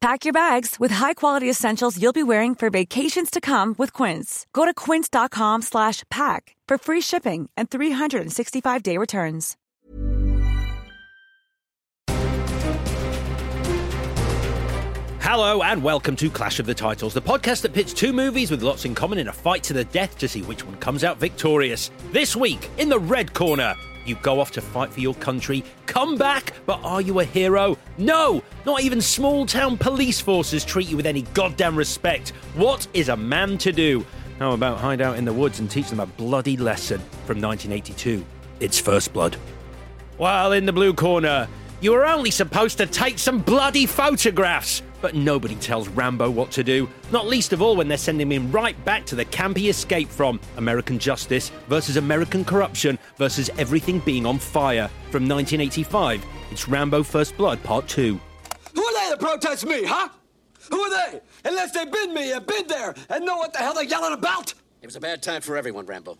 Pack your bags with high-quality essentials you'll be wearing for vacations to come with Quince. Go to quince.com slash pack for free shipping and 365-day returns. Hello and welcome to Clash of the Titles, the podcast that pits two movies with lots in common in a fight to the death to see which one comes out victorious. This week, in the red corner, you go off to fight for your country, come back, but are you a hero? No! Not even small town police forces treat you with any goddamn respect. What is a man to do? How about hide out in the woods and teach them a bloody lesson from 1982? It's First Blood. While in the blue corner, you were only supposed to take some bloody photographs. But nobody tells Rambo what to do, not least of all when they're sending him right back to the camp he escaped from American justice versus American corruption versus everything being on fire. From 1985, it's Rambo First Blood Part 2. Who are they to protest me, huh? Who are they? Unless they've been me and been there and know what the hell they're yelling about. It was a bad time for everyone, Rambo.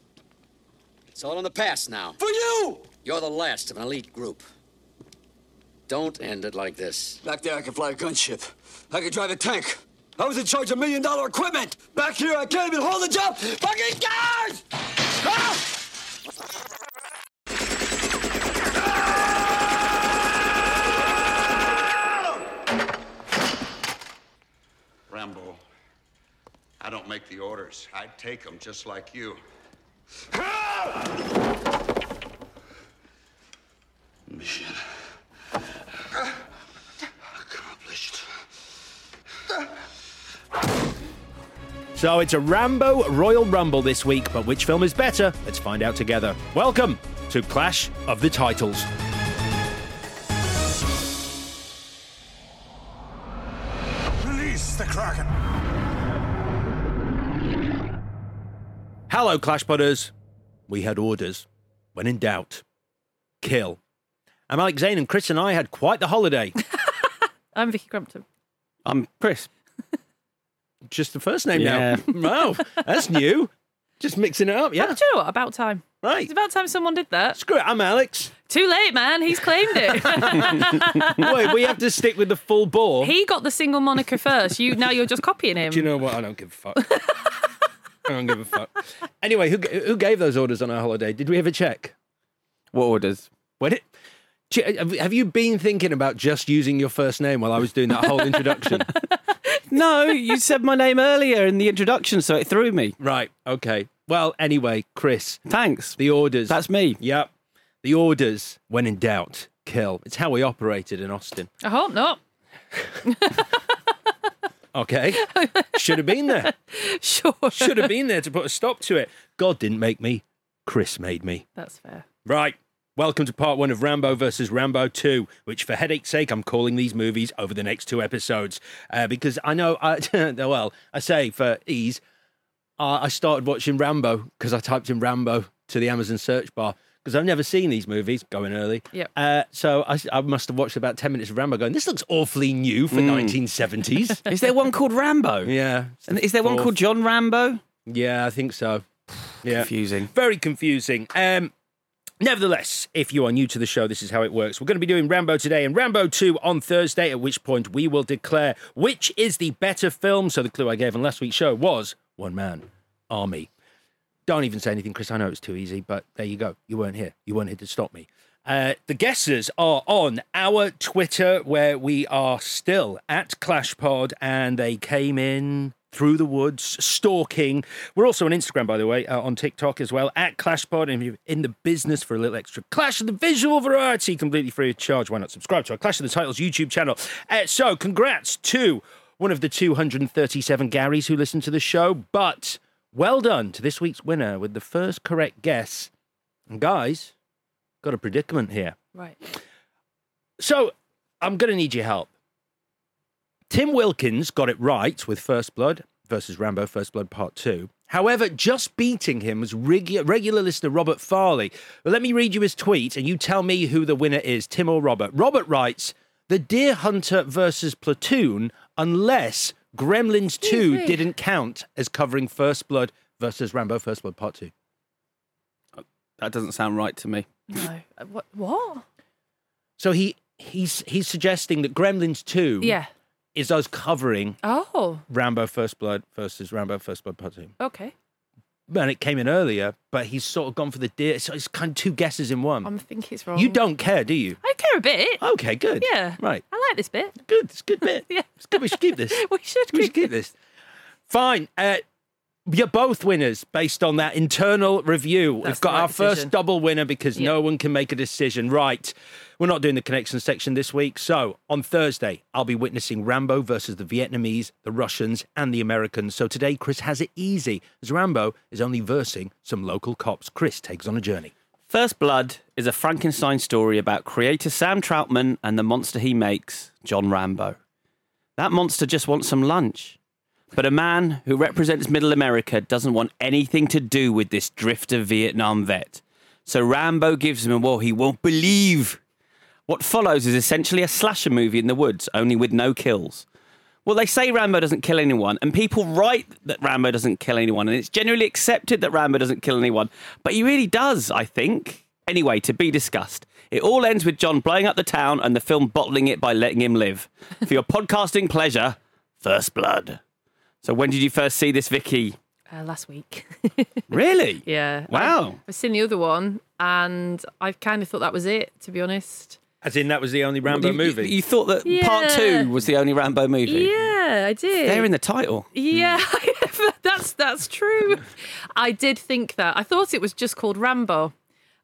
It's all in the past now. For you! You're the last of an elite group. Don't end it like this. Back there, I can fly a gunship. I can drive a tank. I was in charge of million dollar equipment. Back here, I can't even hold a job. Fucking guys! Ah! Rambo, I don't make the orders. I take them just like you. Mission accomplished. So it's a Rambo Royal Rumble this week, but which film is better? Let's find out together. Welcome to Clash of the Titles. Release the Kraken. Hello, Clash Podders. We had orders. When in doubt, kill. And Alex Zane and Chris and I had quite the holiday. I'm Vicky Crumpton. I'm Chris. Just the first name Yeah. now. Wow, that's new. Just mixing it up, yeah. Oh, do you know what? About time. Right. It's about time someone did that. Screw it, I'm Alex. Too late, man. He's claimed it. Wait, we have to stick with the full bore. he got the single moniker first. You now you're just copying him. Do you know what? I don't give a fuck. I don't give a fuck. Anyway, who who gave those orders on our holiday? Did we ever check? What orders? What it? Ch- uh, Have have you been thinking about just using your first name while I was doing that whole introduction? No, you said my name earlier in the introduction, so it threw me. right. Okay. Well, anyway, Chris, Thanks. the orders. That's me. Yep. The orders, when in doubt, kill. It's how we operated in Austin. I hope not. Okay. Should have been there. Sure. Should have been there to put a stop to it. God didn't make me. Chris made me. That's fair. Right. Welcome to part one of Rambo versus Rambo 2, which for headache's sake, I'm calling these movies over the next two episodes. Uh, because I know, I, well, I say for ease, I started watching Rambo because I typed in Rambo to the Amazon search bar because I've never seen these movies going early. Yep. Uh, so I, I must have watched about 10 minutes of Rambo going, this looks awfully new for 1970s. Is there one called Rambo? yeah. And is there one called John Rambo? Yeah, I think so. Yeah. Confusing. Very confusing. Um, Nevertheless, if you are new to the show, this is how it works. We're going to be doing Rambo today and Rambo 2 on Thursday, at which point we will declare which is the better film. So the clue I gave on last week's show was One Man Army. Don't even say anything, Chris. I know it's too easy, but there you go. You weren't here. You weren't here to stop me. Uh, the guesses are on our Twitter, where we are still at ClashPod, and they came in through the woods, stalking. We're also on Instagram, by the way, uh, on TikTok as well, at ClashPod. And if you're in the business for a little extra Clash of the visual variety, completely free of charge, why not subscribe to our Clash of the Titles YouTube channel? Uh, so, congrats to one of the 237 Garys who listened to the show, but well done to this week's winner with the first correct guess. And guys, got a predicament here. Right. So I'm going to need your help. Tim Wilkins got it right with First Blood versus Rambo First Blood Part 2. However, just beating him was regu- regular listener Robert Farley. But let me read you his tweet and you tell me who the winner is, Tim or Robert. Robert writes The Deer Hunter versus Platoon, unless Gremlins 2 didn't count as covering First Blood versus Rambo First Blood Part 2. That doesn't sound right to me. No. Uh, What? What? So he he's he's suggesting that Gremlins 2 Yeah. Is us covering Oh. Rambo First Blood versus Rambo First Blood Part 2. Okay. And it came in earlier, but he's sort of gone for the deer. So it's kind of two guesses in one. I'm thinking it's wrong. you don't care, do you? I care a bit. Okay, good. Yeah. Right. I like this bit. Good. It's a good bit. Yeah. It's good. We should keep this. We should We should keep keep this. Fine. Uh, you're both winners based on that internal review. We've got right our first double winner because Yeah. no one can make a decision. Right. We're not doing the connection section this week. So on Thursday, I'll be witnessing Rambo versus the Vietnamese, the Russians, and the Americans. So today, Chris has it easy as Rambo is only versing some local cops. Chris takes on a journey. First Blood is a Frankenstein story about creator Sam Trautman and the monster he makes, John Rambo. That monster just wants some lunch. But a man who represents middle America doesn't want anything to do with this drifter Vietnam vet. So Rambo gives him a war he won't believe. What follows is essentially a slasher movie in the woods, only with no kills. Well, they say Rambo doesn't kill anyone, and people write that Rambo doesn't kill anyone, and it's generally accepted that Rambo doesn't kill anyone, but he really does, I think. Anyway, to be discussed. It all ends with John blowing up the town and the film bottling it by letting him live. For your podcasting pleasure, First Blood. So, when did you first see this, Vicky? Uh, last week. Really? yeah. Wow. I've seen the other one and I kind of thought that was it, to be honest. As in, that was the only Rambo You- you- movie. You, thought that part two was the only Rambo movie? Yeah, I did. They're in the title. Yeah, that's that's true. I did think that. I thought it was just called Rambo.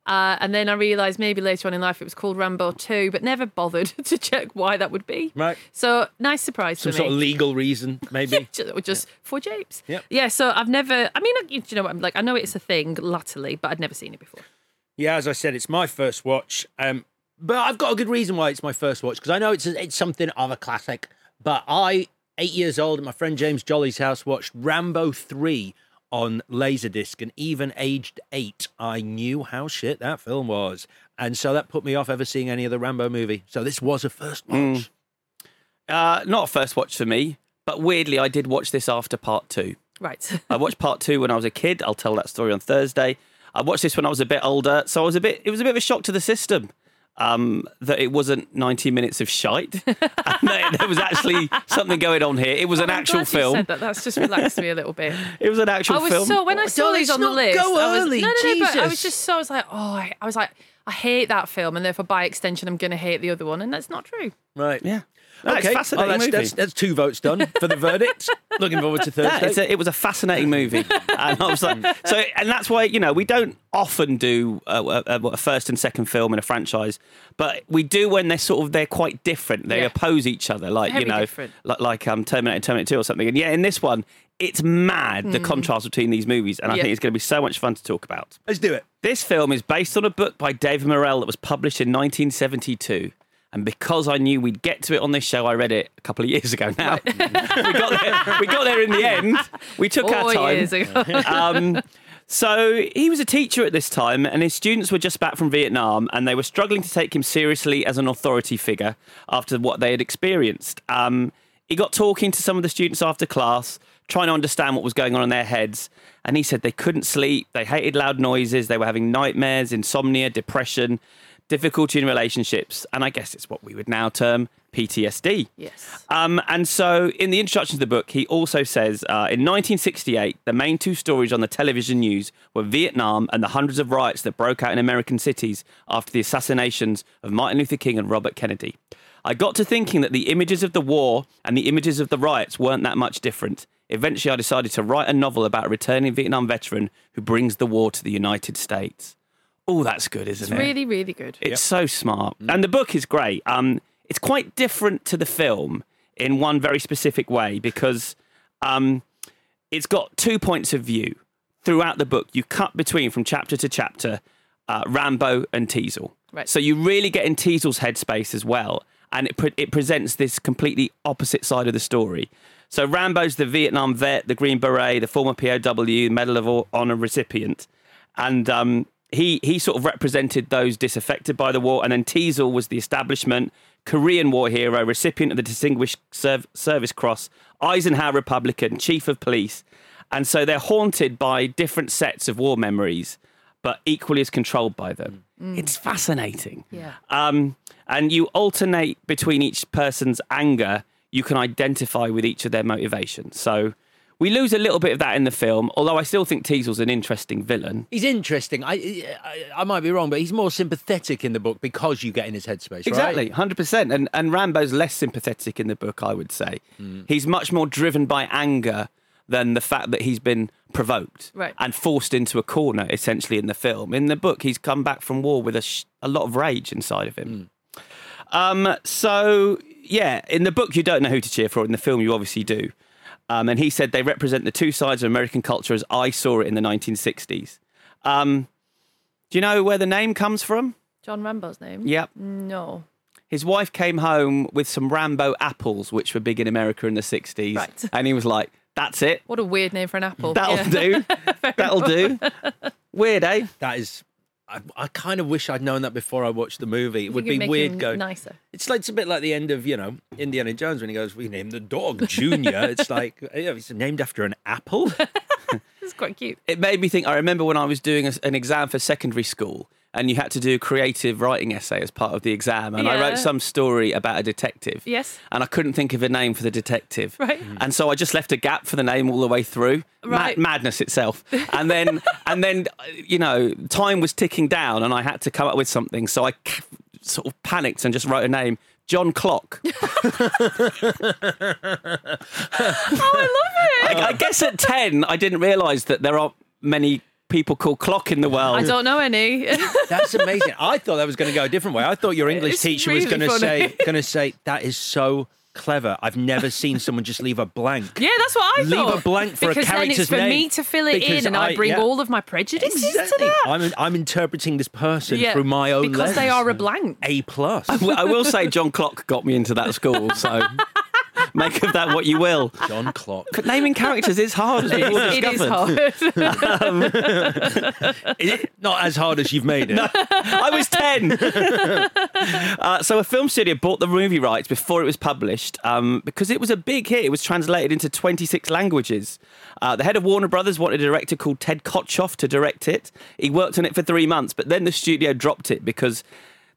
Uh, and then I realised maybe later on in life it was called Rambo 2, but never bothered to check why that would be. Right. So, nice surprise Some for sort me. of legal reason, maybe. Or just for Japes. Yep. Yeah, so I've never, I mean, you know what, I'm like, I know it's a thing latterly, but I'd never seen it before. Yeah, as I said, it's my first watch. Um, but I've got a good reason why it's my first watch because I know it's it's something of a classic. But I, eight years old, at my friend James Jolly's house, watched Rambo three on Laserdisc, and even aged eight, I knew how shit that film was, and so that put me off ever seeing any other Rambo movie. So this was a first watch. Uh, not a first watch for me, but weirdly, I did watch this after part two. Right. I watched part two when I was a kid. I'll tell that story on Thursday. I watched this when I was a bit older, so I was a bit. It was a bit of a shock to the system um, that it wasn't ninety minutes of shite. and that there was actually something going on here. It was an I'm actual glad you film. said that. That's just relaxed me a little bit. It was an actual film. I was film. so when I saw Don't- these on the list, go I was early, no, no, no. But I was just so I was like, oh, I, I was like, I hate that film, and therefore by extension, I'm going to hate the other one, and that's not true. Right. yeah. No, okay. fascinating well, that's, movie. that's, that's two votes done for the verdict. Looking forward to Thursday. it's a, it was a fascinating movie, and I was like, so, and that's why you know we don't often do a, a, a first and second film in a franchise, but we do when they're sort of they're quite different. They Yeah. oppose each other, like Very you know, different. like, like um, Terminator, Terminator Two or something. And yeah, in this one, it's mad the contrast between these movies, and I. Yeah. think it's going to be so much fun to talk about. Let's do it. This film is based on a book by David Morrell that was published in 1972. And because I knew we'd get to it on this show, I read it a couple of years ago now. we, got there, we got there in the end. We took our time. years ago. Um, so he was a teacher at this time, and his students were just back from Vietnam, and they were struggling to take him seriously as an authority figure after what they had experienced. Um, he got talking to some of the students after class, trying to understand what was going on in their heads, And he said they couldn't sleep, they hated loud noises, they were having nightmares, insomnia, depression, difficulty in relationships, and I guess it's what we would now term PTSD. Yes. Um, and so, in the introduction to the book, he also says uh, in 1968, the main two stories on the television news were Vietnam and the hundreds of riots that broke out in American cities after the assassinations of Martin Luther King and Robert Kennedy. I got to thinking that the images of the war and the images of the riots weren't that much different. Eventually, I decided to write a novel about a returning Vietnam veteran who brings the war to the United States. Oh, that's good, isn't It's it? really, really good. It's so smart. And the book is great. Um, it's quite different to the film in one very specific way because um, it's got two points of view throughout the book. You cut between from chapter to chapter uh, Rambo and Teasle. Right. So you really get in Teasle's headspace as well. And it, pre- it presents this completely opposite side of the story. So Rambo's the Vietnam vet, the Green Beret, the former POW, Medal of Honor recipient. And um, he, he sort of represented those disaffected by the war. And then Teasle was the establishment, Korean War hero, recipient of the Distinguished Serv- Service Cross, Eisenhower Republican, chief of police. And so they're haunted by different sets of war memories, but equally as controlled by them. It's fascinating. Yeah. Um, and you alternate between each person's anger. You can identify with each of their motivations. So we lose a little bit of that in the film, although I still think Teasle's an interesting villain. He's interesting. I, I I might be wrong, but he's more sympathetic in the book because you get in his headspace. Exactly, hundred percent. And and Rambo's less sympathetic in the book, I would say. He's much more driven by anger than the fact that he's been provoked Right. and forced into a corner, essentially in the film. In the book, he's come back from war with a, sh- a lot of rage inside of him. Um, so yeah, in the book you don't know who to cheer for. In the film, you obviously do. Um, and he said they represent the two sides of American culture as I saw it in the 1960s. Um, do you know where the name comes from? John Rambo's name? Yep. No. His wife came home with some Rambo apples, which were big in America in the 60s. Right. And he was like, that's it. What a weird name for an apple. That'll Yeah. do. That'll do. Weird, eh? That is. I, I kind of wish I'd known that before I watched the movie. It would You could be make weird him going. nicer. It's like it's a bit like the end of you know Indiana Jones when he goes, "We named the dog Junior." it's like yeah, it's named after an apple. It's quite cute. It made me think. I remember when I was doing a, an exam for secondary school, and you had to do a creative writing essay as part of the exam. And I wrote some story about a detective. Yes. And I couldn't think of a name for the detective. Right. Mm-hmm. And so I just left a gap for the name all the way through. Right. madness itself. And then, and then, you know, time was ticking down, and I had to come up with something. So I sort of panicked and just wrote a name. John Clock. Oh, I love it. I, I guess at 10, I didn't realise that there aren't many people called Clock in the world. I don't know any. That's amazing. I thought that was going to go a different way. I thought your English It's teacher was going to say, going to say that is so clever. I've never seen someone just leave a blank. yeah, that's what I Leave thought. Leave a blank for a because then character's it's for name. me to fill it Because in, and I, I- bring yeah. all of my prejudices Exactly. to that. I'm I'm interpreting this person Yeah, through my own because they are a blank. A plus. Well, I will say John Clock got me into that school, so make of that what you will. John Clock. But naming characters is hard, as we've all It is discovered. hard. Is it not as hard as you've made it? I was 10. uh, so, a film studio bought the movie rights before it was published um, because it was a big hit. It was translated into 26 languages. Uh, the head of Warner Brothers wanted a director called Ted Kotcheff to direct it. He worked on it for three months, but then the studio dropped it because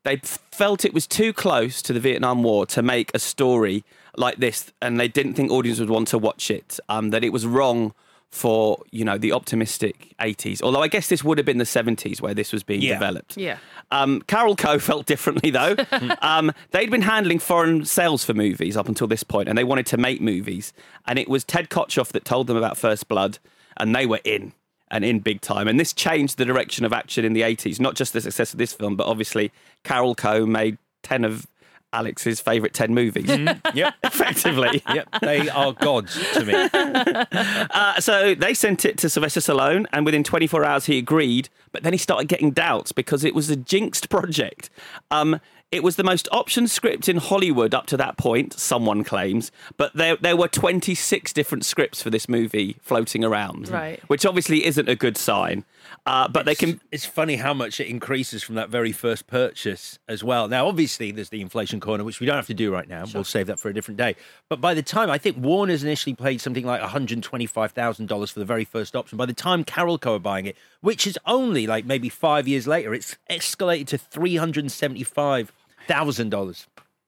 they felt it was too close to the Vietnam War to make a story like this, and they didn't think audience would want to watch it. Um, that it was wrong for you know the optimistic 80s. Although I guess this would have been the 70s where this was being Yeah. developed. Yeah. Um, Carolco felt differently though. um, they'd been handling foreign sales for movies up until this point, and they wanted to make movies. And it was Ted Kotcheff that told them about First Blood, and they were in and in big time. And this changed the direction of action in the 80s. Not just the success of this film, but obviously Carolco made 10 of Alex's favourite 10 movies. Yep. Effectively. Yep. They are gods to me. Uh, so they sent it to Sylvester Stallone, and within 24 hours he agreed. But then he started getting doubts because it was a jinxed project. Um, It was the most optioned script in Hollywood up to that point, someone claims, but there there were 26 different scripts for this movie floating around, Right. which obviously isn't a good sign. Uh, but they can It's funny how much it increases from that very first purchase as well. Now, obviously, there's the inflation corner, which we don't have to do right now. We'll save that for a different day. But by the time I think Warner's initially paid something like $125,000 for the very first option, by the time Carolco are buying it, which is only like maybe five years later, it's escalated to $375,000.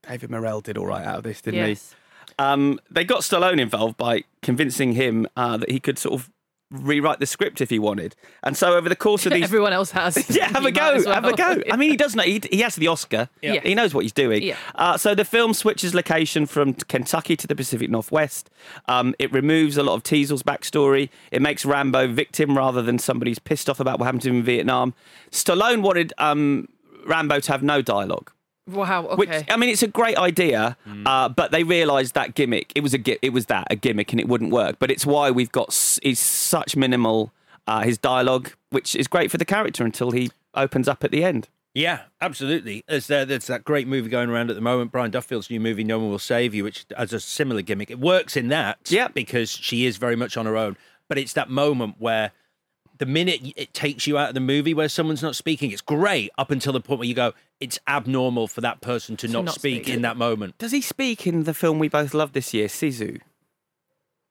David Morrell did all right out of this, didn't Yes. he? Um, they got Stallone involved by convincing him uh, that he could sort of rewrite the script if he wanted. And so over the course of these Everyone else has. yeah, have You a go, well. have a go. I mean, he does know. He, he has the Oscar. Yeah. He knows what he's doing. Yeah. Uh, so the film switches location from Kentucky to the Pacific Northwest. Um, it removes a lot of Teasle's backstory. It makes Rambo victim rather than somebody who's pissed off about what happened to him in Vietnam. Stallone wanted um, Rambo to have no dialogue. Wow. Okay. Which I mean, it's a great idea, uh, but they realised that gimmick. It was a it was that a gimmick, and it wouldn't work. But it's why we've got is such minimal uh, his dialogue, which is great for the character until he opens up at the end. Yeah, absolutely. There's, uh, there's that great movie going around at the moment, Brian Duffield's new movie, No One Will Save You, which has a similar gimmick. It works in that Yeah. because she is very much on her own. But it's that moment where the minute it takes you out of the movie where someone's not speaking, it's great up until the point where you go, it's abnormal for that person to, not, not speak, speak. in that moment. Does he speak in the film we both love this year, Sisu?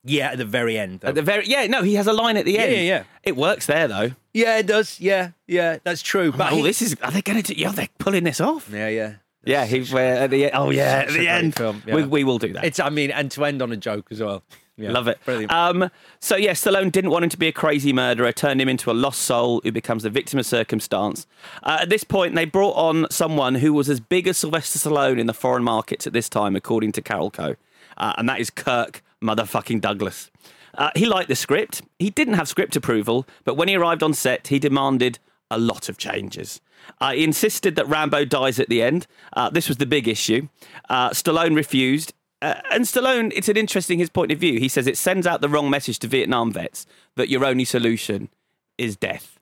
Yeah, at the very end. Though. At the very yeah, no, he has a line at the end. yeah, yeah. It works there though. yeah, it does. Yeah, yeah, that's true. But But he- oh, this is are they going to do? Yeah, they're pulling this off. yeah, yeah. Yeah, he where at the oh yeah at the end. film, yeah. We, we will do that. It's, I mean, and to end on a joke as well. Yeah, Love it. Brilliant. Um, so, yeah, Stallone didn't want him to be a crazy murderer, turned him into a lost soul who becomes the victim of circumstance. Uh, at this point, they brought on someone who was as big as Sylvester Stallone in the foreign markets at this time, according to Carolco. Uh, and that is Kirk motherfucking Douglas. Uh, he liked the script. He didn't have script approval, but when he arrived on set, he demanded a lot of changes. Uh, he insisted that Rambo dies at the end. Uh, this was the big issue. Uh, Stallone refused. Uh, and Stallone, it's an interesting his point of view. He says it sends out the wrong message to Vietnam vets that your only solution is death.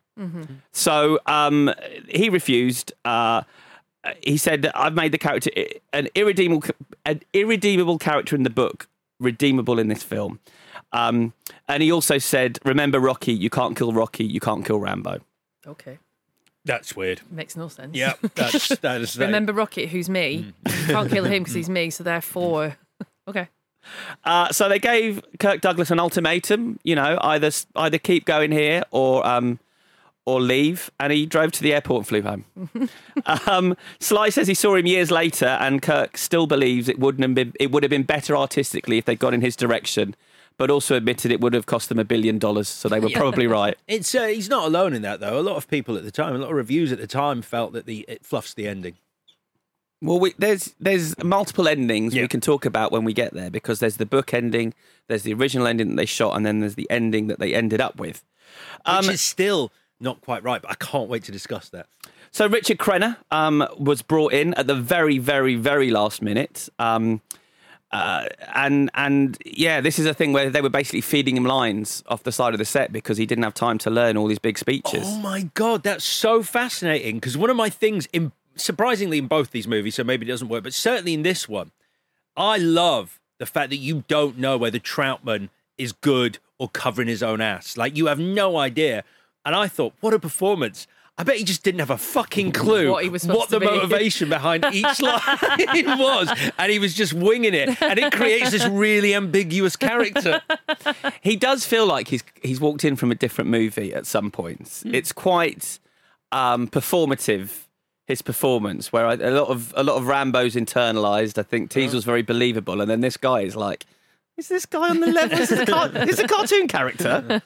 So um, he refused. Uh, he said, "I've made the character an irredeemable, an irredeemable character in the book, redeemable in this film." Um, and he also said, "Remember Rocky? You can't kill Rocky. You can't kill Rambo." okay. that's weird. Makes no sense. Yeah, that's that is. Remember Rocket, who's me. Mm. You can't kill him because he's me. So therefore, okay. Uh, so they gave Kirk Douglas an ultimatum. You know, either either keep going here or um, or leave. And he drove to the airport and flew home. um, Sly says he saw him years later, and Kirk still believes it wouldn't have been it would have been better artistically if they'd gone in his direction. But also admitted it would have cost them a billion dollars, so they were probably right. It's uh, he's not alone in that though. A lot of people at the time, a lot of reviews at the time felt that the it fluffs the ending. Well, we, there's there's multiple endings Yeah. we can talk about when we get there because there's the book ending, there's the original ending that they shot, and then there's the ending that they ended up with. Which is still not quite right, but I can't wait to discuss that. So Richard Crenna um, was brought in at the very, very, very last minute. Um, uh, and and yeah, this is a thing where they were basically feeding him lines off the side of the set because he didn't have time to learn all these big speeches. Oh my god, that's so fascinating. Because one of my things, in, surprisingly, in both these movies, so maybe it doesn't work, but certainly in this one, I love the fact that you don't know whether Trautman is good or covering his own ass. Like you have no idea. And I thought, what a performance. I bet he just didn't have a fucking clue What he was what the be. motivation behind each line was. And he was just winging it. And it creates this really ambiguous character. He does feel like he's he's walked in from a different movie at some points. It's quite um, performative. His performance, where I, a lot of a lot of Rambo's internalized. I think Teasle's very believable, and then this guy is like, "Is this guy on the level? Is this a, car- is this a cartoon character?"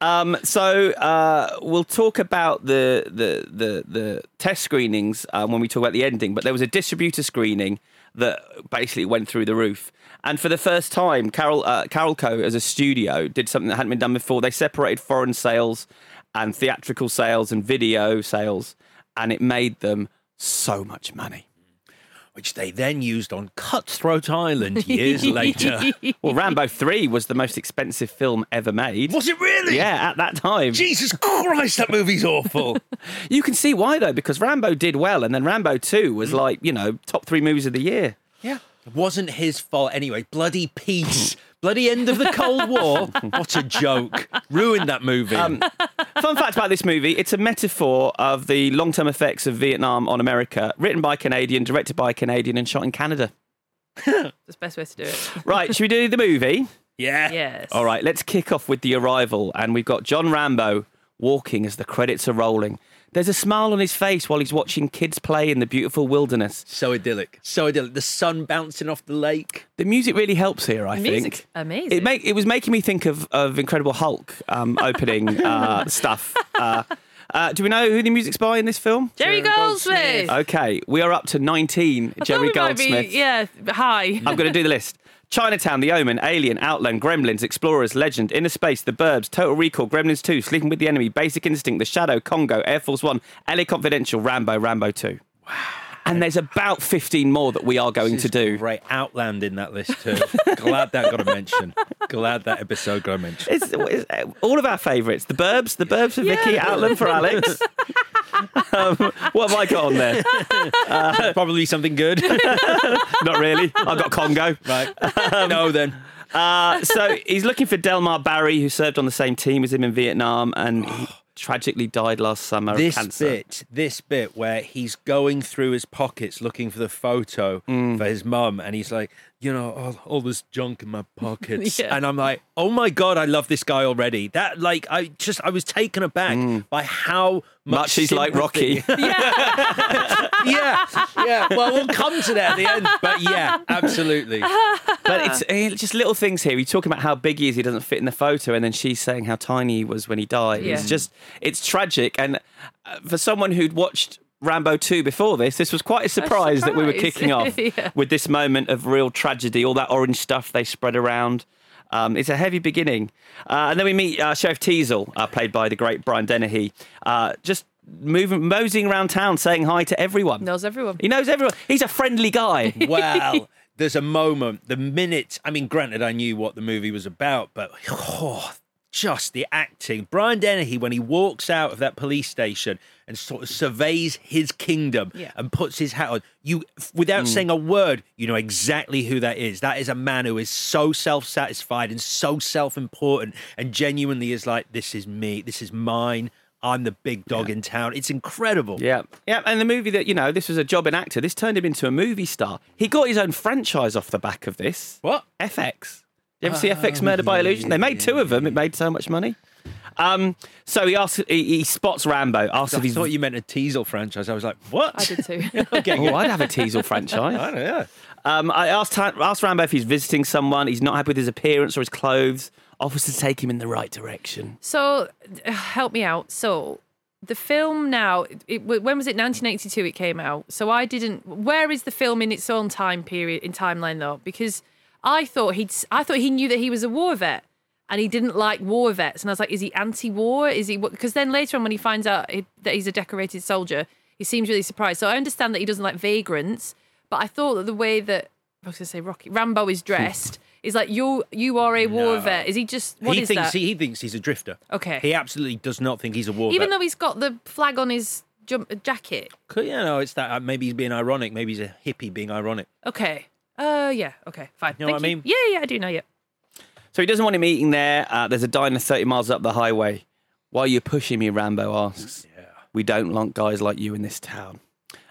Um, so uh, we'll talk about the the the, the test screenings um, when we talk about the ending. But there was a distributor screening that basically went through the roof. And for the first time, Carol uh, Carolco. as a studio did something that hadn't been done before. They separated foreign sales and theatrical sales and video sales, and it made them so much money. which they then used on Cutthroat Island years later. Well, Rambo 3 was the most expensive film ever made. Was it really? Yeah, at that time. Jesus Christ, that movie's awful. You can see why, though, because Rambo did well, and then Rambo 2 was mm. like, you know, top three movies of the year. yeah. It wasn't his fault anyway. Bloody peace. Bloody end of the Cold War. What a joke. Ruined that movie. Um, fun fact about this movie it's a metaphor of the long term effects of Vietnam on America, written by a Canadian, directed by a Canadian, and shot in Canada. That's the best way to do it. Right, should we do the movie? yeah. Yes. All right, let's kick off with the arrival. And we've got John Rambo walking as the credits are rolling. There's a smile on his face while he's watching kids play in the beautiful wilderness. So idyllic. So idyllic. The sun bouncing off the lake. The music really helps here, I Music's think. amazing. It make it was making me think of, of Incredible Hulk um, opening uh, stuff. Uh, uh, do we know who the music's by in this film? Jerry Goldsmith. Okay, we are up to 19. I Jerry thought we might be- Goldsmith. yeah, hi. I'm going to do the list. Chinatown, The Omen, Alien, Outland, Gremlins, Explorers, Legend, Inner Space, The Burbs, Total Recall, Gremlins 2, Sleeping with the Enemy, Basic Instinct, The Shadow, Congo, Air Force One, LA Confidential, Rambo, Rambo 2. Wow. And there's about 15 more that we are going to do. Great Outland in that list too. Glad that got a mention. Glad that episode got a mention. It's, it's all of our favourites. The Burbs, The Burbs for Vicky, Outland for Alex. um, what have I got on there? Probably something good. Not really. I've got Congo. right. no, then. Uh, so he's looking for Delmar Berry, who served on the same team as him in Vietnam, and tragically died last summer This of cancer. bit, this bit where he's going through his pockets looking for the photo Mm. for his mum, and he's like, you know, all, all this junk in my pockets, Yeah. and I'm like, oh my god, I love this guy already. That like, I just, I was taken aback by how much, Mm. Much he's like Rocky. yeah, yeah. Well, we'll come to that at the end, but yeah, absolutely. But it's eh, just little things here. He's talking about how big he is, he doesn't fit in the photo, and then she's saying how tiny he was when he died. It's just, it's tragic. And uh, for someone who'd watched Rambo 2 before this, this was quite a surprise, that we were kicking off Yeah. with this moment of real tragedy, all that orange stuff they spread around. Um, it's a heavy beginning. Uh, and then we meet uh, Sheriff Teasle, uh, played by the great Brian Dennehy, uh, just moving, moseying around town saying hi to everyone. Knows everyone. He knows everyone. He's a friendly guy. Well, there's a moment, the minute, I mean, granted, I knew what the movie was about, but oh, just the acting. Brian Dennehy, when he walks out of that police station and sort of surveys his kingdom Yeah. and puts his hat on, you, without mm. saying a word, you know exactly who that is. That is a man who is so self satisfied and so self important and genuinely is like, this is me, this is mine. I'm the big dog in town. It's incredible. Yeah, yeah, and the movie that you know, this was a job in actor. This turned him into a movie star. He got his own franchise off the back of this. What? FX. You ever see FX Murder by Illusion? They made two of them. It made so much money. Um, so he asks, he, he spots Rambo. Asks I if he's. thought you meant a Teasle franchise. I was like, what? I did too. okay, Oh, I'd have a Teasle franchise. I don't know. Um, I asked, asked Rambo if he's visiting someone. He's not happy with his appearance or his clothes. Offers to take him in the right direction. So, uh, help me out. So, the film now, it, when was it? 1982 it came out. So, I didn't. Where is the film in its own time period, in timeline though? Because I thought he'd, I thought he knew that he was a war vet and he didn't like war vets. And I was like, is he anti war? Is he. Because then later on, when he finds out he- that he's a decorated soldier, he seems really surprised. So, I understand that he doesn't like vagrants, but I thought that the way that, I was going to say Rocky, Rambo is dressed. Is like you you are a war No. vet. Is he just what he is thinks that? He, he thinks he's a drifter. Okay. He absolutely does not think he's a war Even vet. though he's got the flag on his jump jacket. Yeah, no, it's that uh, maybe he's being ironic. Maybe he's a hippie being ironic. Okay. Uh, yeah. Okay. Fine. You know Thank what I mean? Yeah, yeah, I do know. Yeah. So he doesn't want him eating there. Uh, there's a diner 30 miles up the highway. Why are you pushing me? Rambo asks. Yeah. We don't want guys like you in this town.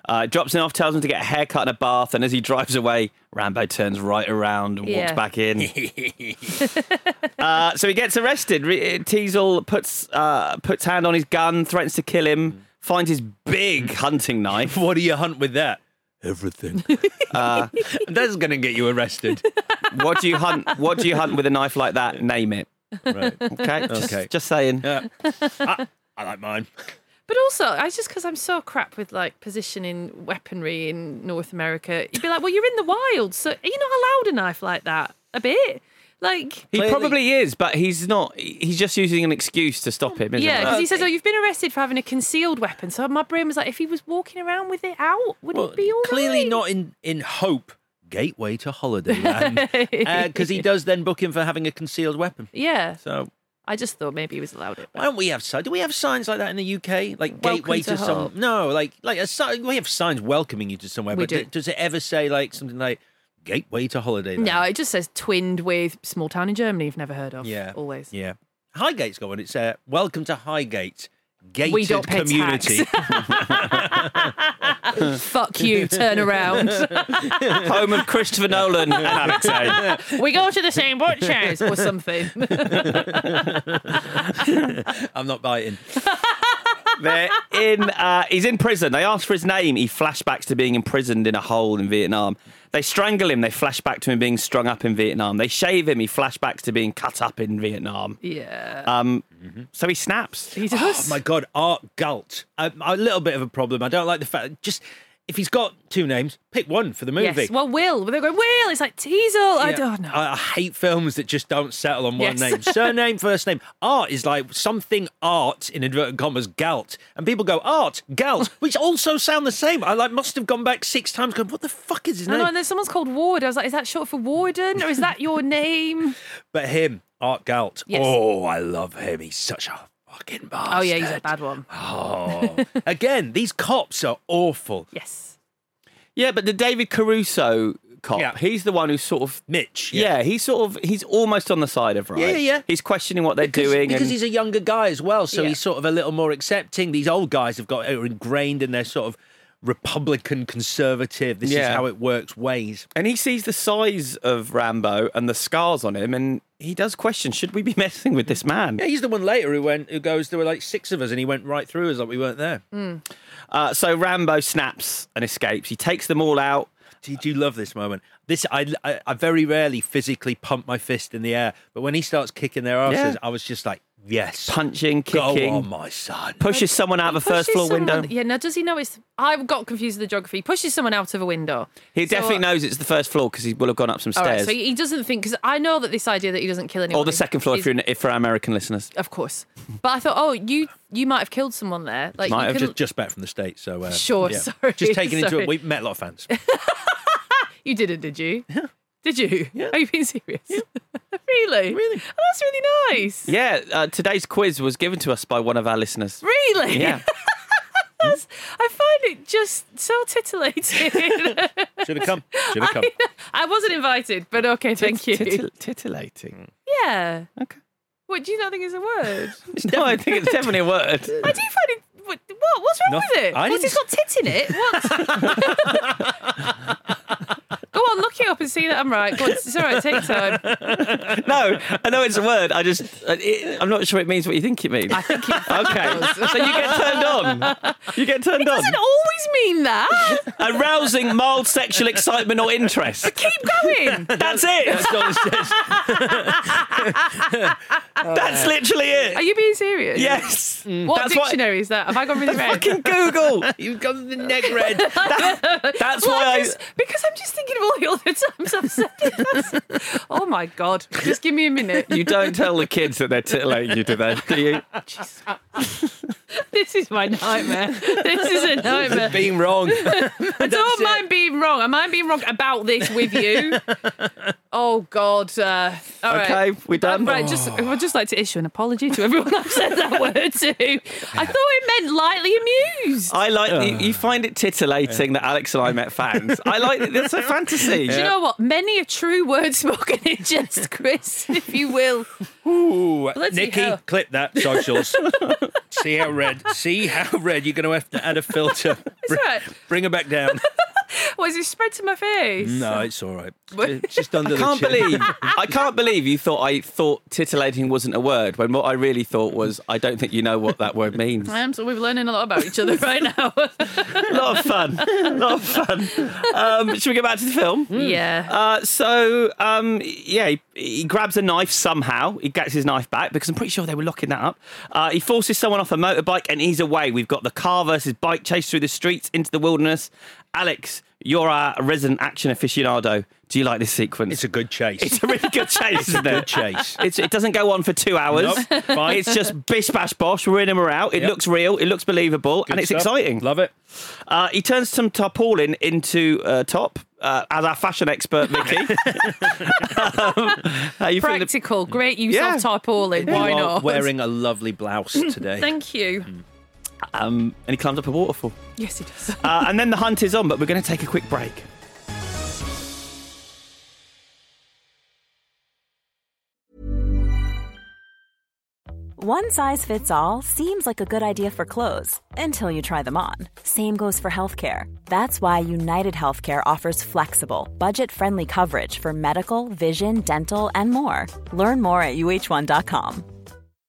Uh, drops him off, tells him to get a haircut and a bath, and as he drives away, Rambo turns right around and walks Yeah. back in. uh, so he gets arrested. Re- Teasle puts uh, puts hand on his gun, threatens to kill him, finds his big hunting knife. What do you hunt with that? Everything. uh, that's going to get you arrested. What do you hunt? What do you hunt with a knife like that? Name it. Right. Okay, just, Okay. just saying. Yeah. I, I like mine. But also, I just because I'm so crap with like positioning weaponry in North America, you'd be like, well, you're in the wild, so are you not allowed a knife like that? A bit. Like, He Clearly- probably is, but he's not. He's just using an excuse to stop him, isn't yeah, he? because he says, uh, "Oh, you've been arrested for having a concealed weapon." So my brain was like, if he was walking around with it out, would Well, it be all clearly right? not in in hope. Gateway to Holidayland, because uh, he does then book him for having a concealed weapon. Yeah, So I just thought maybe he was allowed it. why don't we have signs? Do we have signs like that in the UK? Like Welcome gateway to to, some? No, like like a sign. We have signs welcoming you to somewhere. We but do. does it ever say like something like gateway to Holidayland? No, it just says twinned with small town in Germany you've never heard of. Yeah. always. Yeah. Highgate's got one. It's uh, welcome to Highgate. Gated We don't pay community. Fuck you, turn around. Home of Christopher Nolan and Alex Zane. we go to the same butchers or something. I'm not biting. They're in. Uh, he's in prison. They ask for his name. He flashbacks to being imprisoned in a hole in Vietnam. They strangle him. They flash back to him being strung up in Vietnam. They shave him. He flashbacks to being cut up in Vietnam. yeah, Um, so he snaps. he Oh my god, Art Galt. A, a little bit of a problem. I don't like the fact. Just if he's got two names, pick one for the movie. Yes. Well, Will. They're going Will. It's like Teasle. I don't know. I, I hate films that just don't settle on one Yes. name. Surname, first name. Art is like something art in inverted commas Galt, and people go Art Galt, which also sound the same. I like must have gone back six times. Going, what the fuck is his name? and then someone's called Ward. I was like, is that short for Warden or is that your name? But him, Art Galt. Yes. Oh, I love him. He's such a fucking bastard. Oh yeah, he's a bad one. Oh, again, these cops are awful. Yes. Yeah, but the David Caruso cop, Yeah. he's the one who's sort of. Mitch. Yeah, he's sort of. He's almost on the side of right. Yeah, yeah, yeah. He's questioning what they're Because, doing. because and, he's a younger guy as well, so Yeah. he's sort of a little more accepting. These old guys have got are ingrained in their sort of Republican conservative. This is how it works ways. And he sees the size of Rambo and the scars on him, and he does question: Should we be messing with this man? Yeah, he's the one later who went who goes. There were like six of us, and he went right through us like we weren't there. Uh, so Rambo snaps and escapes. He takes them all out. Do you, do you love this moment? This I, I I very rarely physically pump my fist in the air, but when he starts kicking their asses, Yeah. I was just like, yes, punching, kicking. go kicking, on, my son. pushes someone out of a first pushes floor window. someone- Yeah, now does he know it's. I got confused with the geography. He pushes someone out of a window. He So, definitely uh, knows it's the first floor because he will have gone up some All right, stairs. so he he doesn't think because I know that this idea that he doesn't kill anyone, or the is- second floor is- if, you're in, if for our American listeners. of course. But I thought, oh, you you might have killed someone there. Like Might you have can, Just just back from the states, so uh, Sure, yeah. sorry, Just taking into sorry. it, we met a lot of fans. you didn't, did you? Yeah. Did you? Yeah. Are you being serious? really? Really? Oh, that's really nice. Yeah, uh, today's quiz was given to us by one of our listeners. Really? Yeah. That's, I find it just so titillating. Should have come. Should have come. I wasn't invited, but okay, thank you. Titil- titillating. Yeah. Okay. What do you not think is a word? no, I think it's definitely a word. I do find it. What? what what's wrong Nothing- with it? I What's it's got tit in it? What? Go on, look it up and see that I'm right. Go on, it's all right. Take time. No, I know it's a word. I just, uh, it, I'm not sure it means what you think it means. I think it Okay, so you get turned on. You get turned on. It doesn't always mean that. Arousing mild sexual excitement or interest. Keep going. That's it. That's all it says. That's literally it. Are you being serious? Yes. What That's why- dictionary is that? Have I gone really red? Fucking Google. You've got the neck red. That's Well, why I'm I. just- because I'm just thinking of all the times I've said. Oh my god! Just give me a minute. You don't tell the kids that they're titillating you, do they? Do you? This is my nightmare. This is a nightmare. Being wrong. I don't mind being wrong. I mind being wrong about this with you. Oh God! Uh, all right. Okay, we done? Uh, right, just I'd just like to issue an apology to everyone I've said that word to. I thought it meant lightly amused. I like you, you find it titillating that Alex and I met fans. I like it. That's a fantasy. Do you know what? Many a true word spoken in jest, Chris, if you will. Ooh, Bloody Nikki, hell. clip that socials. See how red. See how red. You're going to have to add a filter. Bring, right. bring her back down. Was it spread to my face? No, it's all right. What? It's just under I can't chin. believe I can't believe you thought I thought titillating wasn't a word when what I really thought was I don't think you know what that word means. I am, so we're learning a lot about each other right now. a lot of fun, a lot of fun. Um, should we get back to the film? yeah. Uh, so um, yeah, he, he grabs a knife somehow. He gets his knife back because I'm pretty sure they were locking that up. Uh, he forces someone off a motorbike and he's away. We've got the car versus bike chase through the streets into the wilderness. Alex, you're our resident action aficionado. Do you like this sequence? It's a good chase. It's a really good chase, isn't it? good chase. It's, it doesn't go on for two hours. Nope, fine. It's just bish bash bosh. We're in and we're out. It Yep. looks real. It looks believable, Good and it's stuff. exciting. Love it. Uh, he turns some tarpaulin into uh, top uh, as our fashion expert, Vicky. um, how you feeling? Practical, great use Yeah. of tarpaulin. Why you are not? wearing a lovely blouse today. Thank you. Um, and he climbs up a waterfall. Yes, he does. Uh, and then the hunt is on, but we're going to take a quick break. One size fits all seems like a good idea for clothes until you try them on. Same goes for healthcare. That's why United Healthcare offers flexible, budget friendly coverage for medical, vision, dental, and more. Learn more at uh1.com.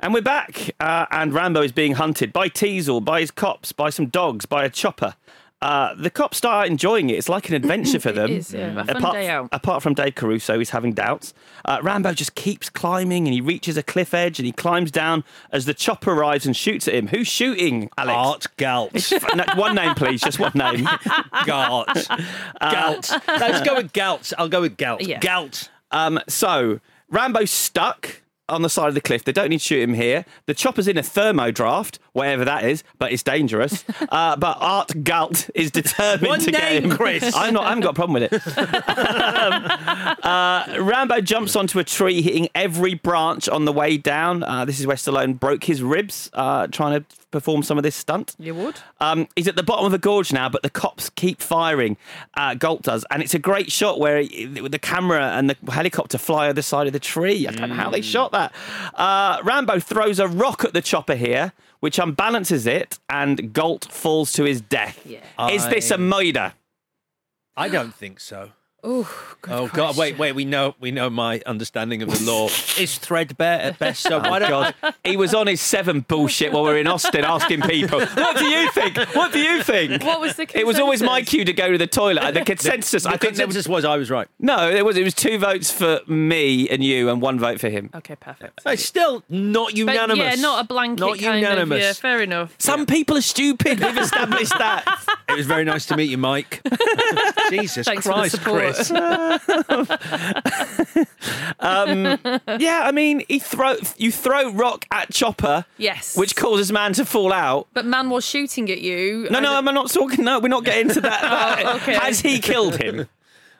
And we're back, uh, and Rambo is being hunted by Teasle, by his cops, by some dogs, by a chopper. Uh, the cops start enjoying it. It's like an adventure for them. is, yeah, a fun apart, day out. apart from Dave Caruso, he's having doubts. Uh, Rambo just keeps climbing, and he reaches a cliff edge, and he climbs down as the chopper arrives and shoots at him. Who's shooting, Alex? Art Galt. No, one name, please. Just one name. Galt. Galt. Let's go with Galt. I'll go with Galt. Yeah. Galt. Um, so Rambo's stuck on the side of the cliff. They don't need to shoot him here. The chopper's in a thermo draft, whatever that is, but it's dangerous. Uh, but Art Galt is determined One to get name, him. Chris. I'm not. I haven't got a problem with it. um, uh, Rambo jumps onto a tree, hitting every branch on the way down. Uh, this is where Stallone broke his ribs uh, trying to perform some of this stunt. You would? Um, he's at the bottom of the gorge now, but the cops keep firing. Uh, Galt does, and it's a great shot where he, the camera and the helicopter fly over the side of the tree. I don't know how they shot that. Uh, Rambo throws a rock at the chopper here, which unbalances it, and Galt falls to his death. Yeah. Is this a murder? I don't think so. Oh, good Oh God! Wait, question. wait. We know, we know my understanding of the law is threadbare at best. So why Oh, don't God. he was on his seven bullshit while we were in Austin asking people, what do you think? What do you think? What was the It was always my cue to go to the toilet. The consensus, the I think there was consensus was I was right. No, it was it was two votes for me and you, and one vote for him. Okay, perfect. It's still not But unanimous. yeah, not a blanket Not kind unanimous. of. Yeah, fair enough. Some people are stupid. We've established that. It was very nice to meet you, Mike. Jesus Thanks for the Christ, support. Um, yeah, I mean, he throw you throw rock at Chopper, Yes. which causes man to fall out. But man was shooting at you. No, no, I'm not talking. No, we're not getting into that. Oh, okay. Has he killed him?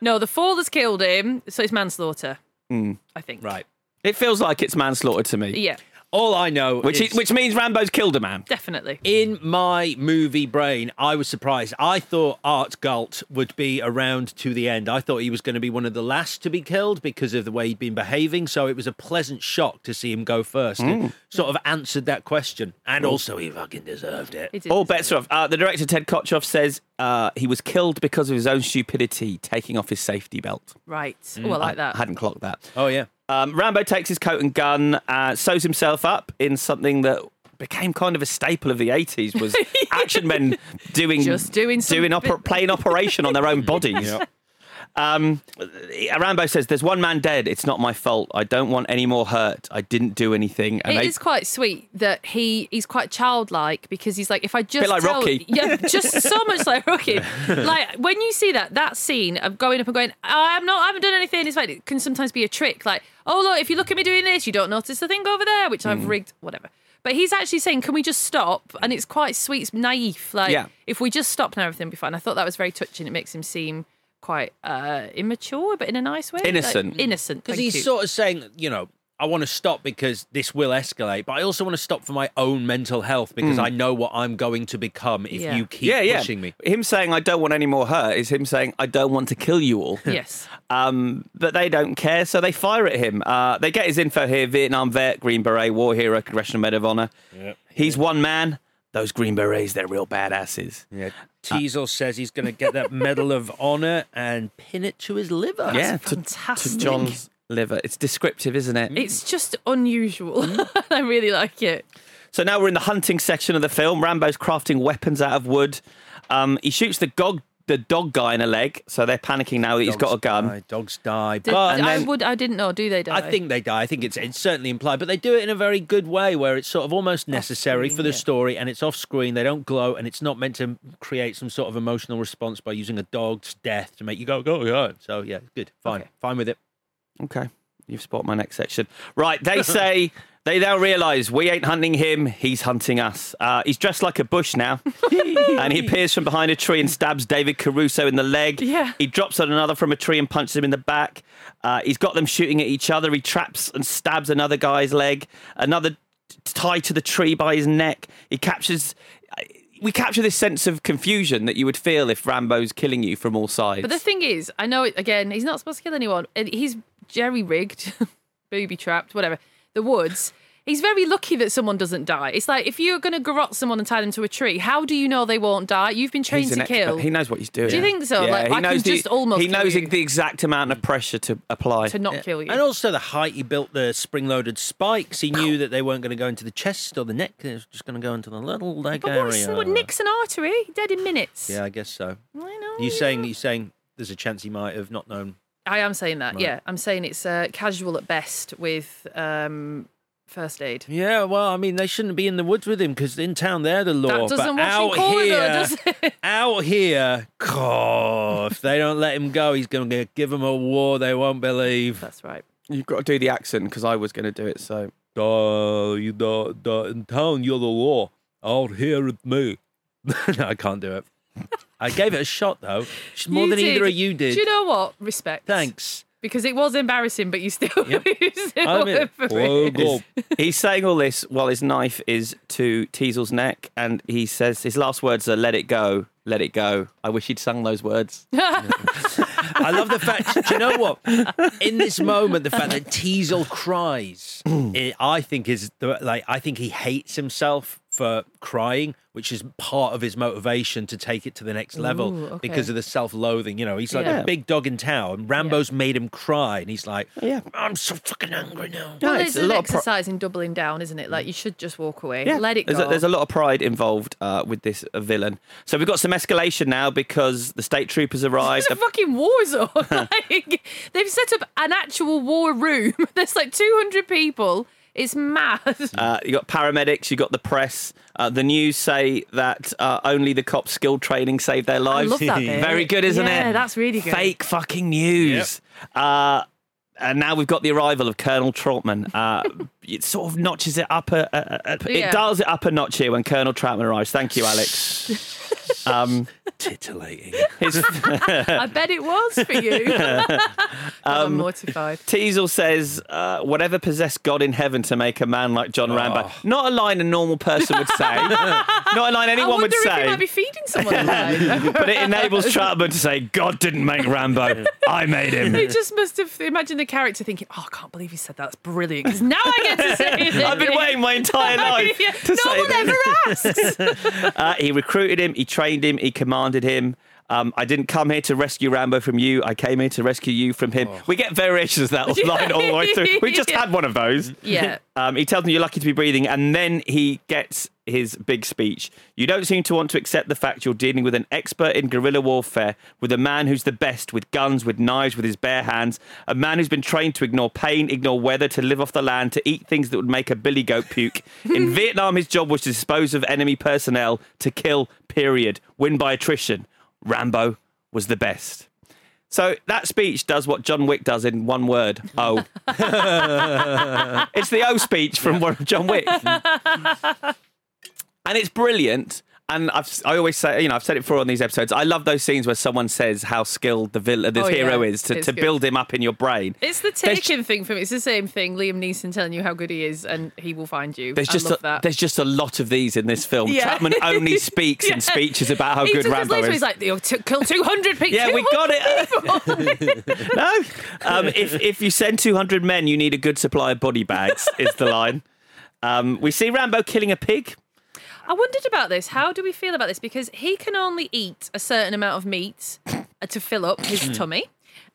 No, the fall has killed him, so it's manslaughter. I think. Right. It feels like it's manslaughter to me. Yeah, All I know, Which is, is, which means Rambo's killed a man. definitely. in my movie brain, I was surprised. I thought Art Galt would be around to the end. I thought he was going to be one of the last to be killed because of the way he'd been behaving. So it was a pleasant shock to see him go first. Mm. It sort of answered that question, and also he fucking deserved it. All deserve bets are off. Uh, the director Ted Kotcheff says uh, he was killed because of his own stupidity, taking off his safety belt. it. Right. Oh, I like that. I hadn't clocked that. Oh yeah. Um, Rambo takes his coat and gun, uh, sews himself up in something that became kind of a staple of the 80s was action men doing Just doing some doing oper- bit- playing operation on their own bodies. Um, Rambo says, "There's one man dead. It's not my fault. I don't want any more hurt. I didn't do anything." And It they- is quite sweet that he he's quite childlike because he's like, if I just like tell, Rocky. yeah, just so much like Rocky. like when you see that that scene of going up and going, I am not, I haven't done anything. It's like it can sometimes be a trick. Like, oh look, if you look at me doing this, you don't notice the thing over there, which Hmm. I've rigged, whatever. But he's actually saying, can we just stop? And it's quite sweet, it's naive. Like, Yeah. if we just stop now, everything will be fine. I thought that was very touching. It makes him seem quite uh, immature, but in a nice way. Like, Innocent. innocent. Because he's you. sort of saying, you know, I want to stop because this will escalate, but I also want to stop for my own mental health because I know what I'm going to become if Yeah. you keep yeah, yeah. pushing me. Him saying, "I don't want any more hurt," is him saying, "I don't want to kill you all." Yes. Um, but they don't care, so they fire at him. Uh, they get his info here: Vietnam vet, Green Beret, war hero, Congressional Medal of Honor. Yep. He's one man. Those Green Berets, they're real badasses. Yeah. Teasle says he's going to get that Medal of Honor and pin it to his liver. yeah, to, fantastic. to John's liver. It's descriptive, isn't it? It's just unusual. I really like it. So now we're in the hunting section of the film. Rambo's crafting weapons out of wood. Um, he shoots the dog, the dog guy in a leg, so they're panicking now that he's got a gun. Die, dogs die. Did- but I would. I didn't know. Do they die? I think they die. I think it's it's certainly implied, but they do it in a very good way where it's sort of almost necessary Off-screen, for the yeah. story and it's off screen. They don't glow and it's not meant to create some sort of emotional response by using a dog's death to make you go, oh, go, go. So, yeah, good. Fine. Okay. Fine with it. Okay, you've spotted my next section. Right, they say they now realise we ain't hunting him; he's hunting us. Uh, he's dressed like a bush now, and he appears from behind a tree and stabs David Caruso in the leg. Yeah. he drops on another from a tree and punches him in the back. Uh, he's got them shooting at each other. He traps and stabs another guy's leg. Another tied to the tree by his neck. He captures. We capture this sense of confusion that you would feel if Rambo's killing you from all sides. But the thing is, I know again. He's not supposed to kill anyone. He's jerry rigged, booby trapped, whatever. The woods. He's very lucky that someone doesn't die. It's like if you're going to garrot someone and tie them to a tree, how do you know they won't die? You've been trained to expert. kill. He knows what he's doing. Do you think so? Yeah, Like, he I can knows the, just almost He kill knows you. the exact amount of pressure to apply. to not kill you. And also the height he built the spring loaded spikes. He knew that they weren't going to go into the chest or the neck. They were just going to go into the little leg but what's area. what, Nick's an artery? Dead in minutes. Yeah, I guess so. I know. You yeah. saying you saying there's a chance he might have not known. I am saying that. Right. Yeah, I'm saying it's uh, casual at best with um, first aid. Yeah, well, I mean, they shouldn't be in the woods with him because in town they're the law. That doesn't but out in corridor, here, does it? out here, God, if they don't let him go, he's going to give them a war they won't believe. That's right. You've got to do the accent because I was going to do it. So Uh, you the, the, in town, you're the law. Out here, with me. no, I can't do it. I gave it a shot though. It's more You than either of you did. Do you know what? Respect. Thanks. Because it was embarrassing, but you still, Yep. you still I mean, went for well, go. he's saying all this while his knife is to Teasle's neck, and he says his last words are "Let it go, let it go." I wish he'd sung those words. I love the fact. Do you know what? In this moment, the fact that Teasle cries, it, I think is the, like I think he hates himself for crying, which is part of his motivation to take it to the next level Ooh, okay. because of the self-loathing. You know, he's like Yeah. the big dog in town. Rambo's made him cry, and he's like, Yeah. "I'm so fucking angry now." Well, it's it's a an lot of pro- in doubling down, isn't it? Like you should just walk away, Yeah, let it there's go. A, there's a lot of pride involved uh, with this uh, villain. So we've got some escalation now because the state troopers arrived. It's a fucking war zone. like, they've set up an actual war room. There's like 200 people. It's mad. Uh, you got paramedics, you got the press. Uh, the news say that uh, only the cops' skilled training saved their lives. I love that bit. Very good, isn't it? Yeah, that's really good. Fake fucking news. Uh, and now we've got the arrival of Colonel Trautman. Uh, it sort of notches it up a, a, a, a- Yeah. it dials it up a notch here when Colonel Trautman arrives. Thank you, Alex. um, Titillating. his, I bet it was for you. God, Um, I'm mortified. Teasle says, uh, whatever possessed God in heaven to make a man like John Rambo. Not a line a normal person would say. Not a line I anyone wonder would if say. he might be feeding someone alive. but it enables Trautman to say, God didn't make Rambo. I made him. He just must have imagined the character thinking, "Oh, I can't believe he said that. That's brilliant." Because now I get to say it. I've been waiting my entire life Yeah, to no say one this. ever asks. Uh, he recruited him, he trained him, he commanded him. Um, I didn't come here to rescue Rambo from you. I came here to rescue you from him. Oh. We get variations of that line all the way through. We just had one of those. Yeah. Um, he tells me you're lucky to be breathing, and then he gets his big speech. You don't seem to want to accept the fact you're dealing with an expert in guerrilla warfare, with a man who's the best with guns, with knives, with his bare hands, a man who's been trained to ignore pain, ignore weather, to live off the land, to eat things that would make a billy goat puke. In Vietnam, his job was to dispose of enemy personnel, to kill, period. Win by attrition. Rambo was the best. So that speech does what John Wick does in one word. Oh. it's the O speech from John Wick. and it's brilliant. And I've, I always say, you know, I've said it before on these episodes. I love those scenes where someone says how skilled the villain, this Oh, yeah. hero is to, It's to good. build him up in your brain. It's the There's- thing for me. It's the same thing. Liam Neeson telling you how good he is, and he will find you. There's I just love a, that. there's just a lot of these in this film. Yeah. Chapman only speaks Yeah. in speeches about how he good Rambo is. He's like, "You'll t- kill 200 people. Yeah, we got it. no, um, if if you send 200 men, you need a good supply of body bags. is the line. Um, we see Rambo killing a pig. I wondered about this. How do we feel about this? Because he can only eat a certain amount of meat uh, to fill up his tummy.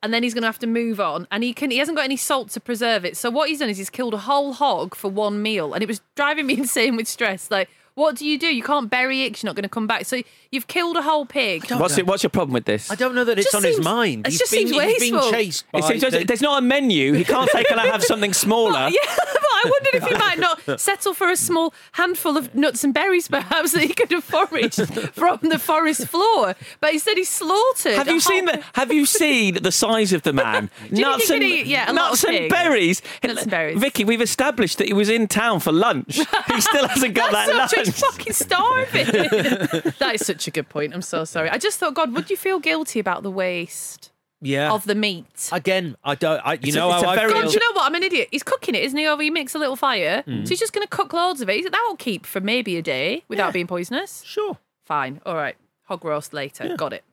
And then he's going to have to move on, and he can—he hasn't got any salt to preserve it. So what he's done is he's killed a whole hog for one meal, and it was driving me insane with stress. Like, what do you do? You can't bury it; 'cause you're not going to come back. So you've killed a whole pig. What's it, What's your problem with this? I don't know that it's Just on his seems- mind. it He's just been, seems he's been wasteful. chased by It seems the- there's not a menu. He can't say, "Can I have something smaller?" Yeah, but I wondered if he might not settle for a small handful of nuts and berries, perhaps that he could have foraged from the forest floor. But instead, he slaughtered. Have a you seen whole- the Have you seen the size of the man? you think nuts he and could eat- yeah, a lot nuts of and pig? berries. Nuts and berries. Vicky, we've established that he was in town for lunch. He still hasn't got That's that such lunch. a fucking starving. that is such a good point. I'm so sorry. I just thought, God, would you feel guilty about the waste yeah. of the meat? Again, I don't. I, you It's a- know it's how a I very- feel. God, do you know what? I'm an idiot. He's cooking it, isn't he? Over, he makes a little fire, Hmm. so he's just going to cook loads of it. That'll keep for maybe a day without being poisonous. Sure. Fine. All right. Hog roast later. Got it.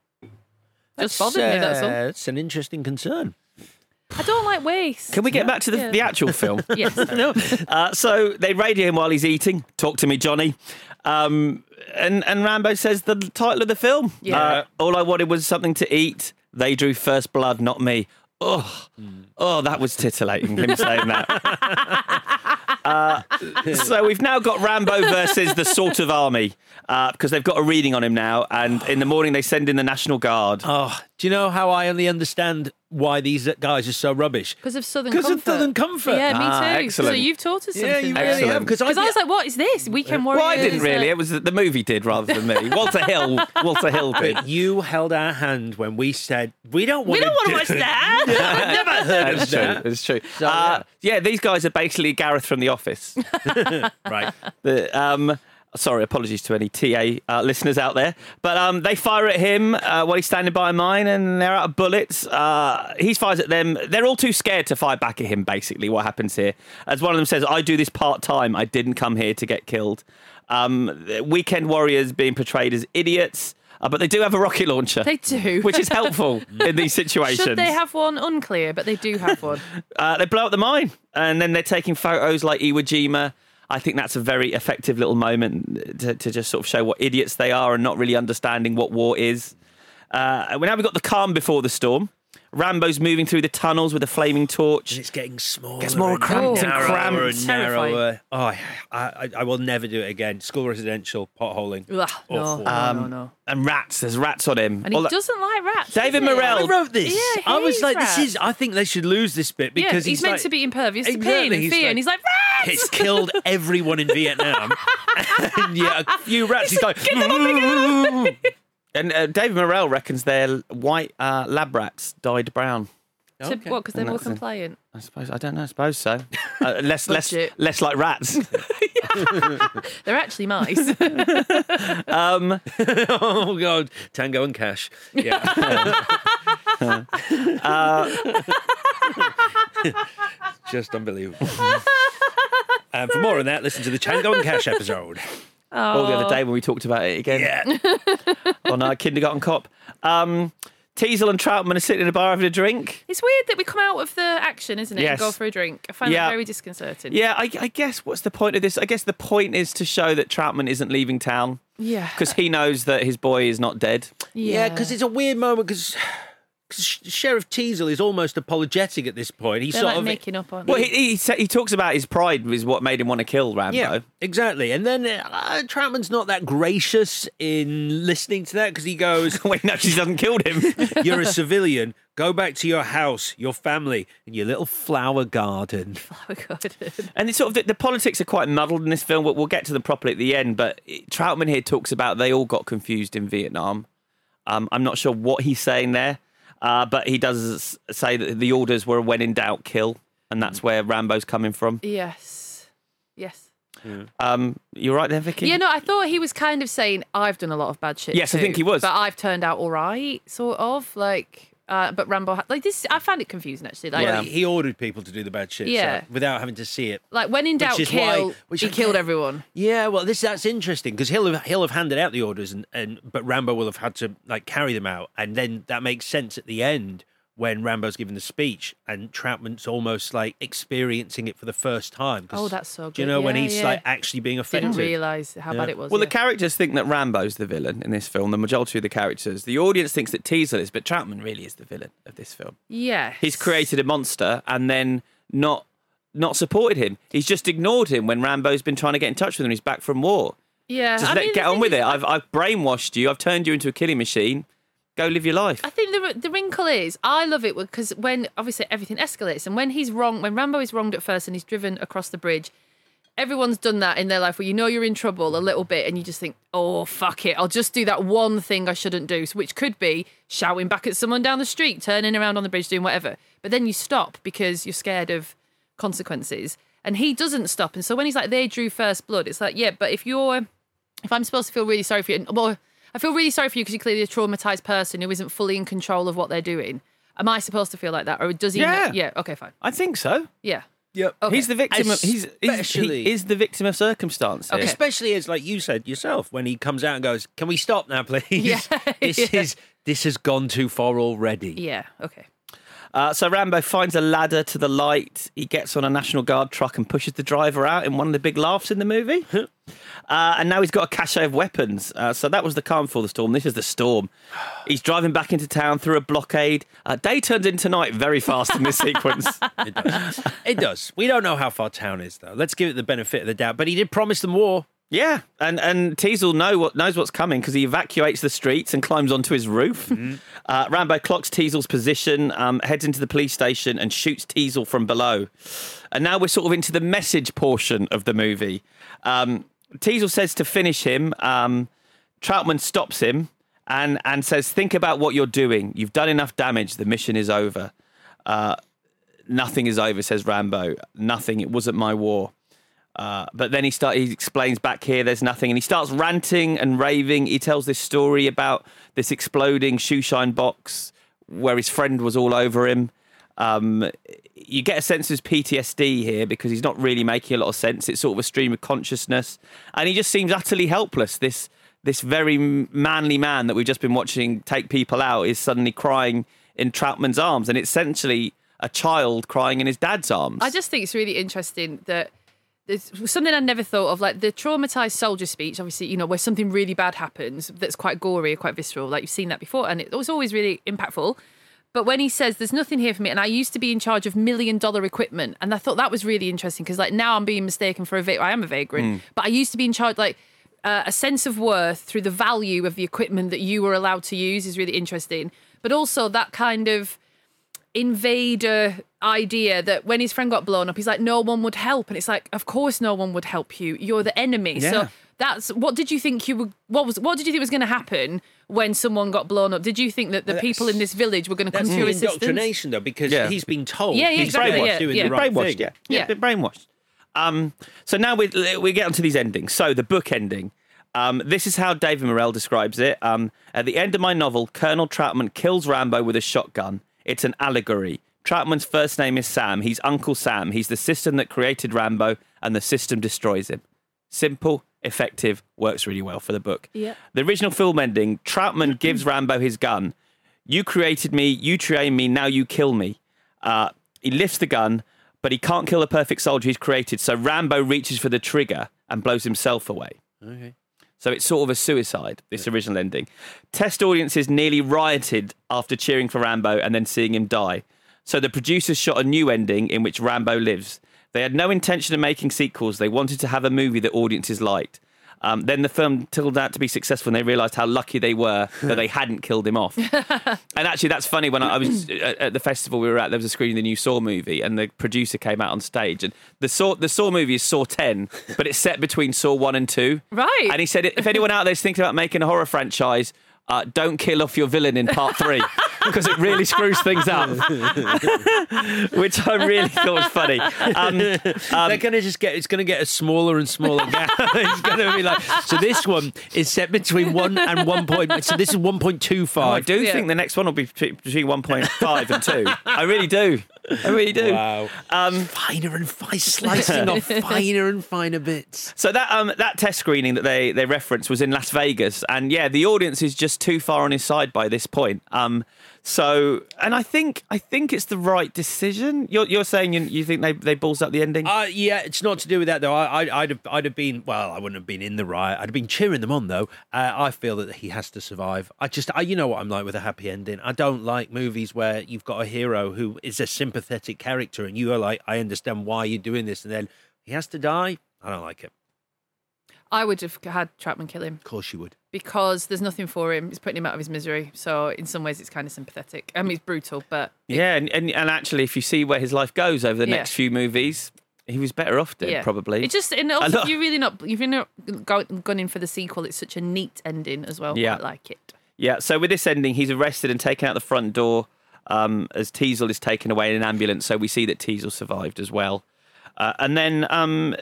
Just That's, bothered me. That's all. uh, It's an interesting concern. I don't like waste. Can we get back to the, Yeah. the actual film? Yes. Uh, so they radio him while he's eating. Talk to me, Johnny. Um, and and Rambo says the title of the film. Yeah. Uh, all I wanted was something to eat. They drew first blood, not me. Oh, oh, that was titillating him saying that. Uh, so we've now got Rambo versus the sort of army uh, because they've got a reading on him now, and in the morning they send in the National Guard. Oh, do you know how I only understand why these guys are so rubbish? Because of Southern Comfort. Because of Southern Comfort. Yeah, me Ah, too. excellent. So you've taught us something. Yeah, you really Excellent. have. Because I, I was like, what is this? Weekend Warriors? Well, I didn't really. It was the movie did rather than me. Walter Hill. Walter Hill did. But you held our hand when we said we don't want to We don't want to do watch that. I've never heard That's of true. that. It's true. So, uh, yeah, these guys are basically Gareth from The Office. Right. The, um, sorry, apologies to any TA uh, listeners out there, but um, they fire at him uh, while he's standing by a mine, and they're out of bullets. Uh, he fires at them. They're all too scared to fire back at him. Basically, what happens here? As one of them says, "I do this part time. I didn't come here to get killed." Um, weekend warriors being portrayed as idiots. Uh, but they do have a rocket launcher. They do. Which is helpful in these situations. Should they have one? Unclear, but they do have one. Uh, they blow up the mine, and then they're taking photos like Iwo Jima. I think that's a very effective little moment to, to just sort of show what idiots they are and not really understanding what war is. Uh, now we've got the calm before the storm. Rambo's moving through the tunnels with a flaming torch. And it's getting smaller. Gets more and cramped and narrower cramped. and narrower. Oh, I, I, I will never do it again. School residential potholing. Ugh, no, Awful. no, Um, no, no. And rats, there's rats on him. And he All doesn't like rats. David does he? Morrell. I wrote this. Yeah, I was like, rats. this is. I think they should lose this bit Yeah, because he's, he's, meant like, to be impervious to pain and he's fear, like- and he's like rats. It's killed everyone in Vietnam. and yeah, a few rats. He's like, Get them up, get them up. And uh, David Morrell reckons their white uh, lab rats dyed brown. To- What? Because they're more compliant. I suppose I don't know. I suppose so. Uh, less, less, Budget. less like rats. They're actually mice. Um, oh god, Tango and Cash. Yeah. Just unbelievable. and for more on that, listen to the Tango and Cash episode. Or the other day when we talked about it again Yeah. on uh, Kindergarten Cop. Um, Teasle and Trautman are sitting in a bar having a drink. It's weird that we come out of the action, isn't it? Yes. And go for a drink. I find Yeah. that very disconcerting. Yeah, I, I guess what's the point of this? I guess the point is to show that Trautman isn't leaving town Yeah. because he knows that his boy is not dead. Yeah, because it's a weird moment because. Sheriff Teasle is almost apologetic at this point. He's They're sort like of making up on Well, he, he he talks about his pride is what made him want to kill Rambo. Yeah, exactly. And then uh, Trautman's not that gracious in listening to that because he goes, Wait, no, she doesn't killed him. You're a civilian. Go back to your house, your family, and your little flower garden. Oh, God. And it's sort of the, the politics are quite muddled in this film. We'll, we'll get to them properly at the end. But Trautman here talks about they all got confused in Vietnam. Um, I'm not sure what he's saying there, uh, but he does say that the orders were when in doubt, kill, and that's where Rambo's coming from. yes. Yes. Um, you're right there, Vicky. Yeah, no, I thought he was kind of saying I've done a lot of bad shit. Yes, I think he was. but I've turned out all right, sort of. Like, uh, but Rambo, like this, I found it confusing actually. Like, Well, he, ordered people to do the bad shit, so- Yeah. without having to see it. like when in doubt, is kill. why- which he I killed everyone. Yeah, well, this that's interesting because he'll have he'll have handed out the orders, and, and but Rambo will have had to like carry them out, and then that makes sense at the end when Rambo's giving the speech, and Trautman's almost like experiencing it for the first time. Oh, that's so good. Do you good. know when he's yeah. like actually being affected? Didn't realise how Yeah. bad it was. Well, yeah. the characters think that Rambo's the villain in this film. The majority of the characters. The audience thinks that Teasle is, but Trautman really is the villain of this film. yeah, He's created a monster and then not not supported him. He's just ignored him when Rambo's been trying to get in touch with him. He's back from war. Yeah, Just I let mean, get on with is, it. I've I've brainwashed you. I've turned you into a killing machine. Go live your life. I think the the wrinkle is I love it because when obviously everything escalates and when he's wrong when Rambo is wronged at first and he's driven across the bridge, everyone's done that in their life where you know you're in trouble a little bit and you just think, oh fuck it, I'll just do that one thing I shouldn't do, which could be shouting back at someone down the street, turning around on the bridge, doing whatever. But then you stop because you're scared of consequences, and he doesn't stop. And so when he's like, they drew first blood, it's like, yeah, but if you're if I'm supposed to feel really sorry for you, well, I feel really sorry for you because you're clearly a traumatized person who isn't fully in control of what they're doing. Am I supposed to feel like that, or does he? Yeah. yeah. Okay. Fine. I think so. Yeah. Yep. Okay. He's the victim. Of, he's, he's Especially- he is the victim of circumstance. here. Especially as, like you said yourself, when he comes out and goes, "Can we stop now, please? Yeah, this yeah. is this has gone too far already." Yeah. Okay. Uh, so Rambo finds a ladder to the light. He gets on a National Guard truck and pushes the driver out in one of the big laughs in the movie. uh, and now he's got a cache of weapons. Uh, so that was the calm before the storm. This is the storm. He's driving back into town through a blockade. Uh, day turns into night very fast in this sequence. It does. it does. We don't know how far town is, though. Let's give it the benefit of the doubt. But he did promise them war. Yeah, and and Teasle know what knows what's coming because he evacuates the streets and climbs onto his roof. Uh, Rambo clocks Teasle's position, um, heads into the police station, and shoots Teasle from below. And now we're sort of into the message portion of the movie. Um, Teasle says to finish him. Um, Trautman stops him and and says, "Think about what you're doing. You've done enough damage. The mission is over." Uh, Nothing is over, says Rambo. Nothing. It wasn't my war. Uh, but then he start he explains back here there's nothing and he starts ranting and raving. He tells this story about this exploding shoeshine box where his friend was all over him. Um, you get a sense of his PTSD here because he's not really making a lot of sense. It's sort of a stream of consciousness, and he just seems utterly helpless. This this very manly man that we've just been watching take people out is suddenly crying in Trautman's arms, and it's essentially a child crying in his dad's arms. I just think it's really interesting that there's something I never thought of, like the traumatized soldier speech. Obviously, you know, where something really bad happens that's quite gory or quite visceral. Like you've seen that before, and it was always really impactful. But when he says, "There's nothing here for me," and I used to be in charge of million dollar equipment, and I thought that was really interesting because, like, now I'm being mistaken for a va- I am a vagrant, but I used to be in charge, like. Uh, a sense of worth through the value of the equipment that you were allowed to use is really interesting. But also that kind of invader idea that when his friend got blown up, he's like, no one would help. And it's like, of course, no one would help you. You're the enemy. Yeah. So that's what did you think you were? What was? What did you think was going to happen when someone got blown up? Did you think that the Well, people in this village were going to come That's to the your assistance? indoctrination, though, because Yeah. he's been told. Yeah, yeah, he's exactly, brainwashed yeah, doing yeah. the right brainwashed, thing. yeah, yeah, Yeah. brainwashed. Um, so now we we get onto these endings. So the book ending. Um, this is how David Morrell describes it. Um, at the end of my novel, Colonel Trautman kills Rambo with a shotgun. It's an allegory. Trautman's first name is Sam. He's Uncle Sam. He's the system that created Rambo, and the system destroys him. Simple, effective, works really well for the book. Yeah. The original film ending, Trautman gives Rambo his gun. You created me, you trained me, now you kill me. Uh, he lifts the gun, but he can't kill the perfect soldier he's created. So Rambo reaches for the trigger and blows himself away. Okay. So it's sort of a suicide, this original ending. Test audiences nearly rioted after cheering for Rambo and then seeing him die. So the producers shot a new ending in which Rambo lives. They had no intention of making sequels. They wanted to have a movie that audiences liked. Um, then the film turned out to be successful, and they realised how lucky they were that they hadn't killed him off. and actually, that's funny. When I, I was at at the festival we were at, there was a screening of the new Saw movie, and the producer came out on stage. And the Saw the Saw movie is Saw Ten, but it's set between Saw One and Two. Right. And he said, if anyone out there's thinking about making a horror franchise, uh, don't kill off your villain in part three because it really screws things up, which I really thought was funny. Um, They're going to just get, it's going to get a smaller and smaller gap. it's going to be like, so this one is set between one and one point, so this is 1.25. I do think the next one will be between between 1.5 and 2. I really do. I really do. Wow. Um, finer and finer, slicing off finer and finer bits. So that um, that test screening that they they referenced was in Las Vegas, and yeah, the audience is just too far on his side by this point. Um, so, and I think I think it's the right decision. You're you're saying you, you think they they balls up the ending? Uh, yeah, it's not to do with that though. I, I, I'd have, I'd have been well. I wouldn't have been in the riot. I'd have been cheering them on though. Uh, I feel that he has to survive. I just, I, you know what I'm like with a happy ending. I don't like movies where you've got a hero who is a sympathetic character, and you are like, I understand why you're doing this, and then he has to die. I don't like it. I would have had Chapman kill him Of course you would. because there's nothing for him. It's putting him out of his misery. So in some ways, it's kind of sympathetic. I mean, it's brutal, but yeah, and, and and actually, if you see where his life goes over the Yeah. next few movies, he was better off dead yeah, probably. It just and also you're really not if you're not go, gone in for the sequel, it's such a neat ending as well. Yeah. I like it. Yeah, so with this ending, he's arrested and taken out the front door um, as Teasle is taken away in an ambulance. So we see that Teasle survived as well. Uh, and then um,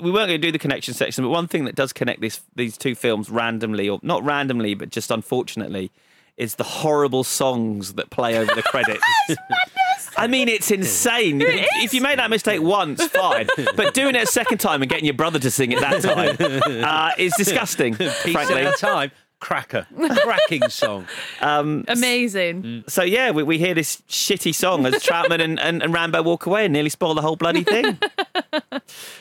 we weren't going to do the connection section, but one thing that does connect this, these two films randomly, or not randomly, but just unfortunately, is the horrible songs that play over the credits. I mean, it's insane. if, if you make that mistake once, fine. But doing it a second time and getting your brother to sing it that time uh, is disgusting, Piece frankly. at a time. Cracker, cracking song. Um, Amazing. so yeah, we, we hear this shitty song as Trautman and, and, and Rambo walk away and nearly spoil the whole bloody thing.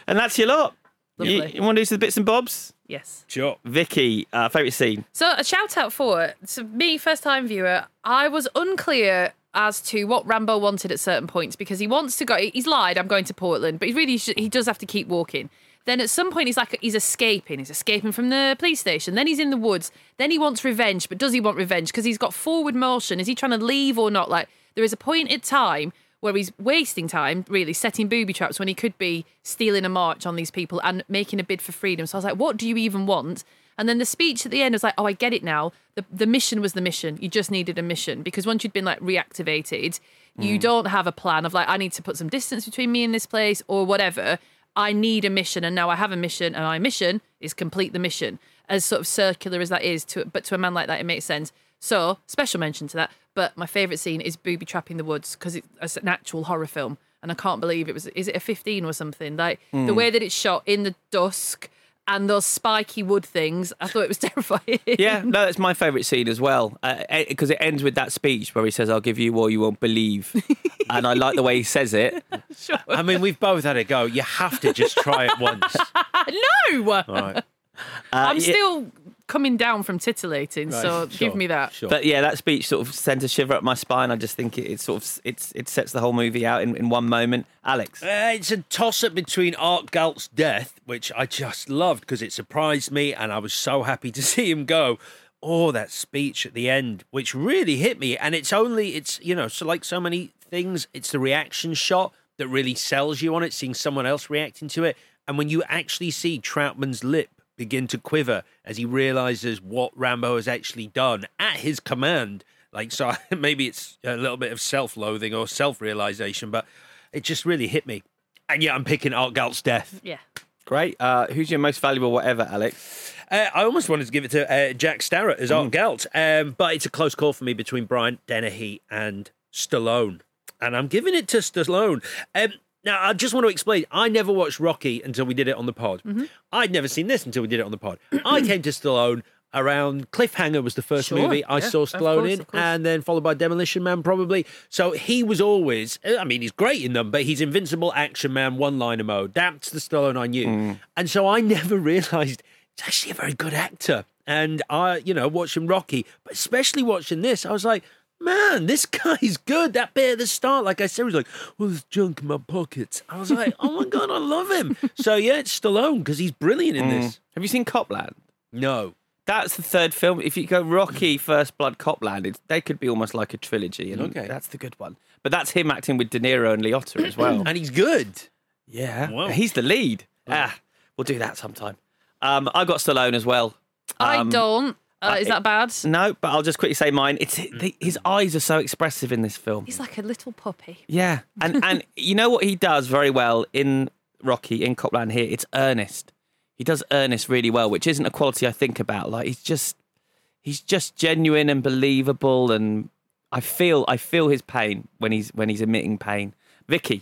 and that's your lot. You, you want to do some bits and bobs? Yes. Sure. Vicky, uh, favourite scene? So a shout out for to me, first time viewer. I was unclear as to what Rambo wanted at certain points because he wants to go. He's lied. I'm going to Portland, but he really sh- he does have to keep walking. Then at some point he's like he's escaping. He's escaping from the police station. Then he's in the woods. Then he wants revenge, but does he want revenge? Because he's got forward motion. Is he trying to leave or not? Like there is a point in time where he's wasting time, really setting booby traps when he could be stealing a march on these people and making a bid for freedom. So I was like, what do you even want? And then the speech at the end was like, oh, I get it now. The, the mission was the mission. You just needed a mission because once you'd been like reactivated, you mm. don't have a plan of like, I need to put some distance between me and this place or whatever. I need a mission and now I have a mission and my mission is complete the mission. As sort of circular as that is, to but to a man like that, it makes sense. So special mention to that. But my favourite scene is booby trapping the woods because it's an actual horror film, and I can't believe it was. Is it a fifteen or something? Like the Hmm. way that it's shot in the dusk and those spiky wood things. I thought it was terrifying. Yeah, no, that's my favourite scene as well uh, eh, because it ends with that speech where he says, "I'll give you all you won't believe," and I like the way he says it. sure. I mean, we've both had a go. You have to just try it once. no, All right. Uh, I'm yeah. still coming down from titillating. So Right, give me that. Sure. But yeah, that speech sort of sent a shiver up my spine. I just think it, it sort of it's it sets the whole movie out in, in one moment. Alex, Uh, it's a toss up between Art Galt's death, which I just loved because it surprised me and I was so happy to see him go. Or that speech at the end, which really hit me. And it's only, it's, you know, so like so many things, it's the reaction shot that really sells you on it, seeing someone else reacting to it. And when you actually see Trautman's lip begin to quiver as he realizes what Rambo has actually done at his command, like, so maybe it's a little bit of self loathing or self realization, but it just really hit me. And yeah, I'm picking Art Galt's death. Yeah. great. Uh, who's your most valuable whatever, Alex? Uh, I almost wanted to give it to uh, Jack Starrett as Art Galt, um, but it's a close call for me between Brian Dennehy and Stallone. And I'm giving it to Stallone. Um, now, I just want to explain I never watched Rocky until we did it on the pod. I'd never seen this until we did it on the pod. I came to Stallone around Cliffhanger was the first Sure, movie I yeah, saw Stallone course, in, and then followed by Demolition Man, probably. So he was always, I mean, he's great in them, but he's invincible action man, one liner mode. That's the Stallone I knew. Mm. And so I never realized he's actually a very good actor. And I, you know, watching Rocky, but especially watching this, I was like, man, this guy's good. That bit at the start, like I said, was like, well, there's junk in my pockets. I was like, oh my God, I love him. So yeah, it's Stallone because he's brilliant in this. Mm. Have you seen Copland? No. That's the third film. If you go Rocky, First Blood, Copland, it's, they could be almost like a trilogy. And Okay. that's the good one. But that's him acting with De Niro and Liotta as well. And he's good. yeah, Wow. he's the lead. Ah, we'll do that sometime. Um, I got Stallone as well. I Um, don't. Uh, is that bad? No, but I'll just quickly say mine. It's the, his eyes are so expressive in this film. He's like a little puppy. Yeah, and and you know what he does very well in Rocky in Copland here. It's earnest. He does earnest really well, which isn't a quality I think about. Like he's just he's just genuine and believable, and I feel I feel his pain when he's when he's emitting pain. Vicky,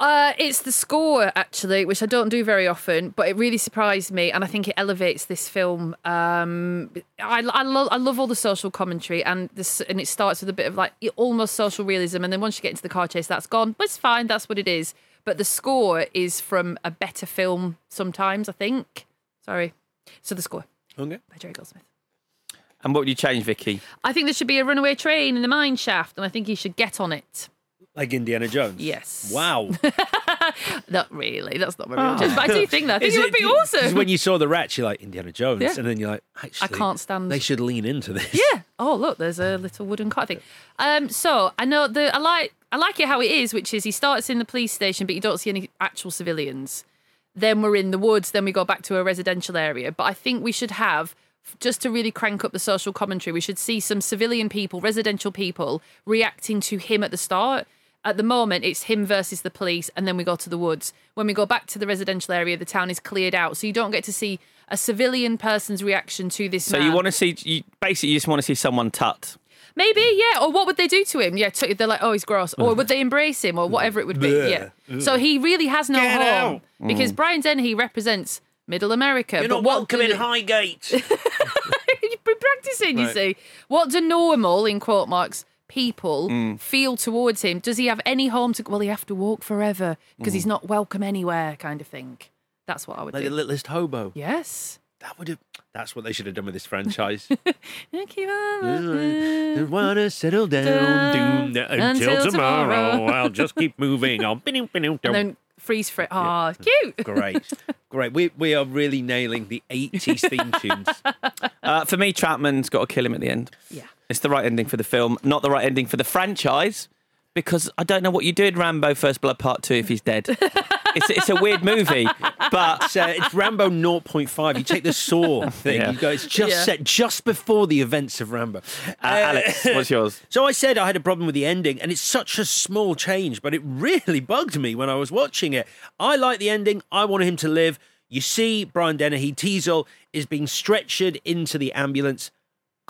Uh, it's the score actually, which I don't do very often, but it really surprised me, and I think it elevates this film. Um, I, I love I love all the social commentary, and this and it starts with a bit of like almost social realism, and then once you get into the car chase, that's gone. But it's fine, that's what it is. But the score is from a better film sometimes. I think. Sorry. So the score Okay. by Jerry Goldsmith. and what would you change, Vicky? I think there should be a runaway train in the mine shaft, and I think he should get on it. Like Indiana Jones. Yes. Wow. Not really. That's not my real choice, but I do think that. I think Is it would be Because awesome. when you saw the rat, you're like Indiana Jones, Yeah. and then you're like, actually, can't stand- They should lean into this. Yeah. Oh, look, there's a little wooden cart thing. Um, so I know the I like I like it how it is, which is he starts in the police station, but you don't see any actual civilians. Then we're in the woods. Then we go back to a residential area. But I think we should have just to really crank up the social commentary. We should see some civilian people, residential people, reacting to him at the start. At the moment, it's him versus the police, and then we go to the woods. When we go back to the residential area, the town is cleared out, so you don't get to see a civilian person's reaction to this. So man. you want to see? You basically you just want to see someone tut. Maybe, yeah. Or what would they do to him? Yeah, t- they're like, oh, he's gross. Or would they embrace him, or mm. whatever it would be? Yeah. So he really has no Get home out. because mm. Brian Dennehy represents Middle America. You're but not what welcome do in Highgate. You've been practicing, you Right. see. What do normal, in quote marks, people Mm. feel towards him? Does he have any home to? Well, he have to walk forever because he's not welcome anywhere, kind of thing. That's what I would Mm. like the do. littlest hobo. Yes. That would have. That's what they should have done with this franchise. Keep on Just wanna settle down, doom, until, Until tomorrow. tomorrow. I'll just keep moving on. And then freeze frame. Ah, cute. Great, great. We we are really nailing the eighties theme tunes. Uh, for me, Trautman's got to kill him at the end. Yeah. It's the right ending for the film, not the right ending for the franchise, because I don't know what you do in Rambo First Blood Part 2 if he's dead. it's, it's a weird movie, but It's, uh, it's Rambo 0.5. You take the Saw thing. Yeah. You go. It's just Yeah. set just before the events of Rambo. uh, Alex, what's yours? So I said I had a problem with the ending, and it's such a small change, but it really bugged me when I was watching it. I like the ending. I wanted him to live. You see, Brian Dennehy, Teasle, is being stretchered into the ambulance.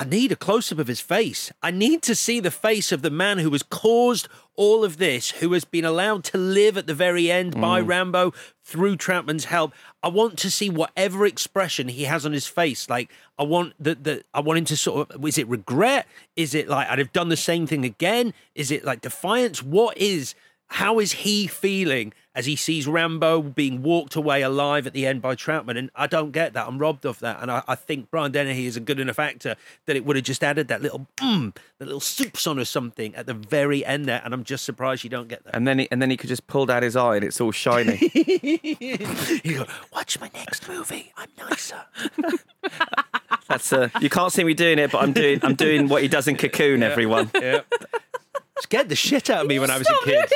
I need a close up of his face. I need to see the face of the man who has caused all of this, who has been allowed to live at the very end by mm. Rambo through Trautman's help. I want to see whatever expression he has on his face. Like I want the the I want him to sort of is it regret? Is it like I'd have done the same thing again? Is it like defiance? What is how is he feeling as he sees Rambo being walked away alive at the end by Trautman? And I don't get that. I'm robbed of that. And I, I think Brian Dennehy is a good enough actor that it would have just added that little mm, that little soups on or something at the very end there. And I'm just surprised you don't get that. And then, he, and then he could just pull down his eye and it's all shiny. you go, watch my next movie. I'm nicer. That's uh, you can't see me doing it, but I'm doing I'm doing what he does in Cocoon. Everyone, yeah. Scared the shit out of me when I was a kid.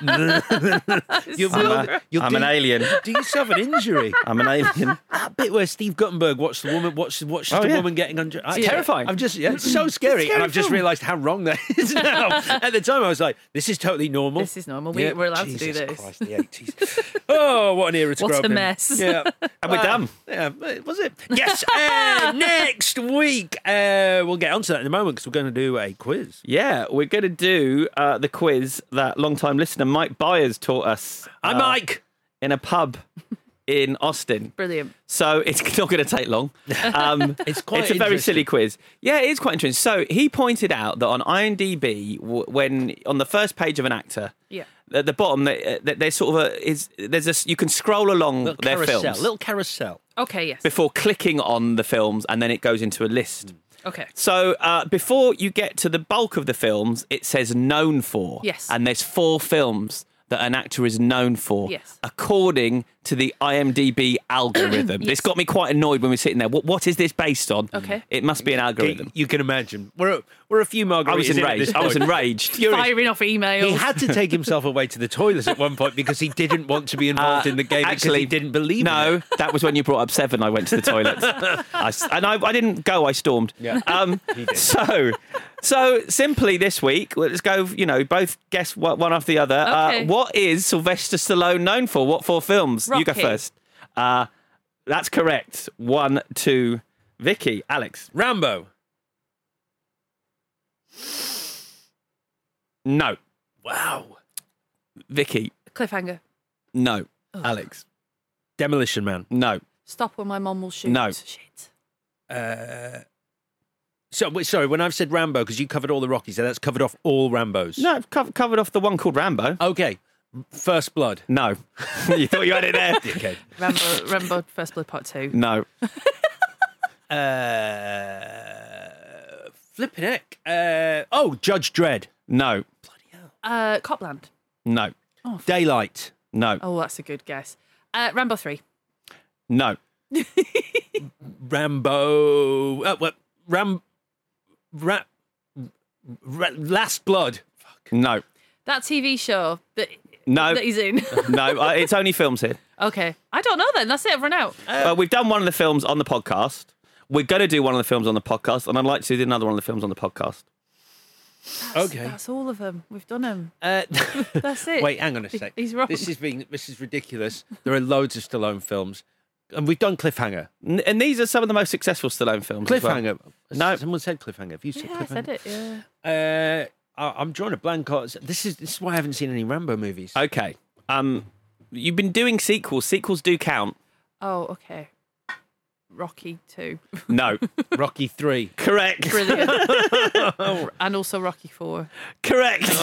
you I'm, will, a, you'll I'm do, an alien. Do yourself an injury. I'm an alien. That bit where Steve Guttenberg watched the woman, watched, watched Oh, the yeah. woman getting under. I, terrifying. I'm just, yeah, it's so scary, and I've just realised how wrong that is now. At the time, I was like, "This is totally normal. This is normal. We- we're allowed to do Jesus this. Christ, the eighties. oh, what an era to What grow a up in. mess. Yeah, And we're done. Yeah, was it? Yes. uh, next week, uh, we'll get onto that in a moment because we're going to do a quiz. Yeah, we're going to do uh, the quiz that long-time listener Mike Byers taught us. I'm Mike. in a pub in Austin. Brilliant. So it's not going to take long. Um, It's quite It's a very silly quiz. Yeah, it is quite interesting. So he pointed out that on IMDb, when on the first page of an actor, Yeah. at the bottom, that that there's sort of a is there's a you can scroll along Little their carousel. films Little carousel. Okay, yes. before clicking on the films, and then it goes into a list. Okay. So uh, before you get to the bulk of the films, it says known for. Yes. And there's four films that an actor is known for. Yes. According to the IMDb algorithm. This got me quite annoyed when we were sitting there. What, what is this based on? Okay. It must be an algorithm. You can imagine. We're we're a few margaritas. I was enraged. this I was enraged. Firing off emails. He had to take himself away to the toilets at one point because he didn't want to be involved Uh, in the game because actually, he didn't believe in No, that was when you brought up seven. I went to the toilet, I s and I, I didn't go. I stormed. Yeah. Um, He did. so, so simply this week, let's go. You know, both guess one one after the other. Okay. Uh, what is Sylvester Stallone known for? What four films? You go first. Uh, that's correct. One, two. Vicky, Alex. Rambo. No. Wow. Vicky. Cliffhanger. No. Alex. Demolition Man. No. Stop when my mom will shoot. No. Shit. Uh, so wait, sorry, when I've said Rambo because you covered all the Rockies, so that's covered off all Rambos. No. I've cov- covered off the one called Rambo. Okay. First Blood. No. you thought you had it there. Okay. Rambo, Rambo First Blood Part 2. No. Uh, flipping heck. Uh, oh, Judge Dredd. No. Bloody hell. Uh, Copland. No. Daylight. No. Oh, that's a good guess. Uh, Rambo 3. No. Rambo. Uh, what? Ram. Ra, Ra, Last Blood. Fuck. No. That TV show that, No. that he's in. no, uh, it's only films here. okay. I don't know then. That's it. I've run out. well, we've done one of the films on the podcast. We're going to do one of the films on the podcast, and I'd like to do another one of the films on the podcast. Okay. That's all of them. We've done them. Uh, That's it. wait, hang on a sec. He's wrong. This is being. This is ridiculous. There are loads of Stallone films, and we've done Cliffhanger. N- And these are some of the most successful Stallone films. as well. Cliffhanger. No. someone said Cliffhanger. Have you said Yeah, I Cliffhanger? said it. Yeah. Uh, I- I'm drawing a blank. on- This is this is why I haven't seen any Rambo movies. Okay. Um, you've been doing sequels. Sequels do count. Oh, okay. Rocky 2. No. Rocky Three. Correct. Brilliant. and also Rocky 4. Correct. That's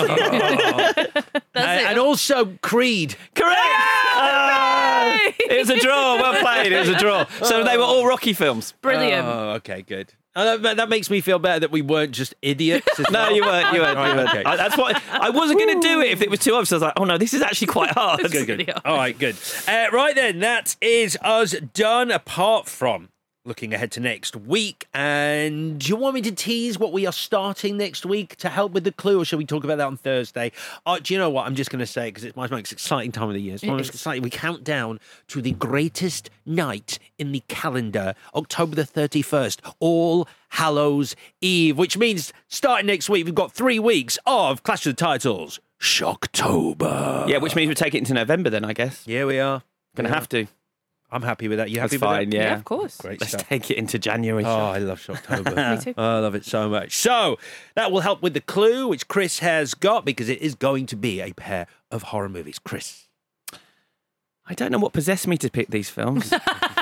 Uh, it. and also Creed. Correct. Ah! It was a draw. Well played. It was a draw. So they were all Rocky films. Brilliant. Oh, okay, good. Uh, that, that makes me feel better that we weren't just idiots. as No, well. you weren't. You weren't. You Right, weren't. okay. I, that's what I wasn't going to do it if it was too obvious. I was like, oh no, this is actually quite hard. good, good. All right, good. Uh, right then, that is us done. Apart from looking ahead to next week, and do you want me to tease what we are starting next week to help with the clue, or shall we talk about that on Thursday? Uh, do you know what? I'm just going to say because it's my most exciting time of the year. It's my It most exciting. We count down to the greatest night in the calendar, October the 31st, All Hallows Eve, which means starting next week, we've got three weeks of Clash of the Titles. Shocktober. Yeah, which means we take it into November then, I guess. Yeah, we are. Gonna Yeah. have to. I'm happy with that. You That's happy with fine. that? Yeah. Yeah, of course. Great Let's stuff. take it into January. Oh, I love Shocktober. Me too. Oh, I love it so much. So that will help with the clue, which Chris has got, because it is going to be a pair of horror movies. Chris. I don't know what possessed me to pick these films.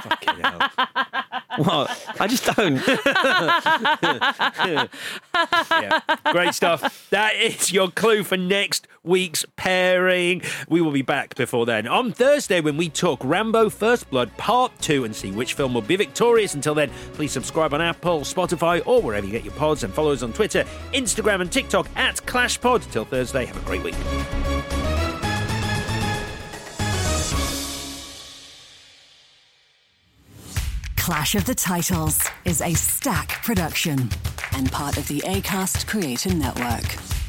What? I just don't. yeah. Great stuff. That is your clue for next week's pairing. We will be back before then on Thursday when we talk Rambo First Blood Part 2 and see which film will be victorious. Until then, please subscribe on Apple, Spotify, or wherever you get your pods and follow us on Twitter, Instagram, and TikTok at ClashPod. Till Thursday, have a great week. Clash of the Titles is a stack production and part of the ACAST Creator Network.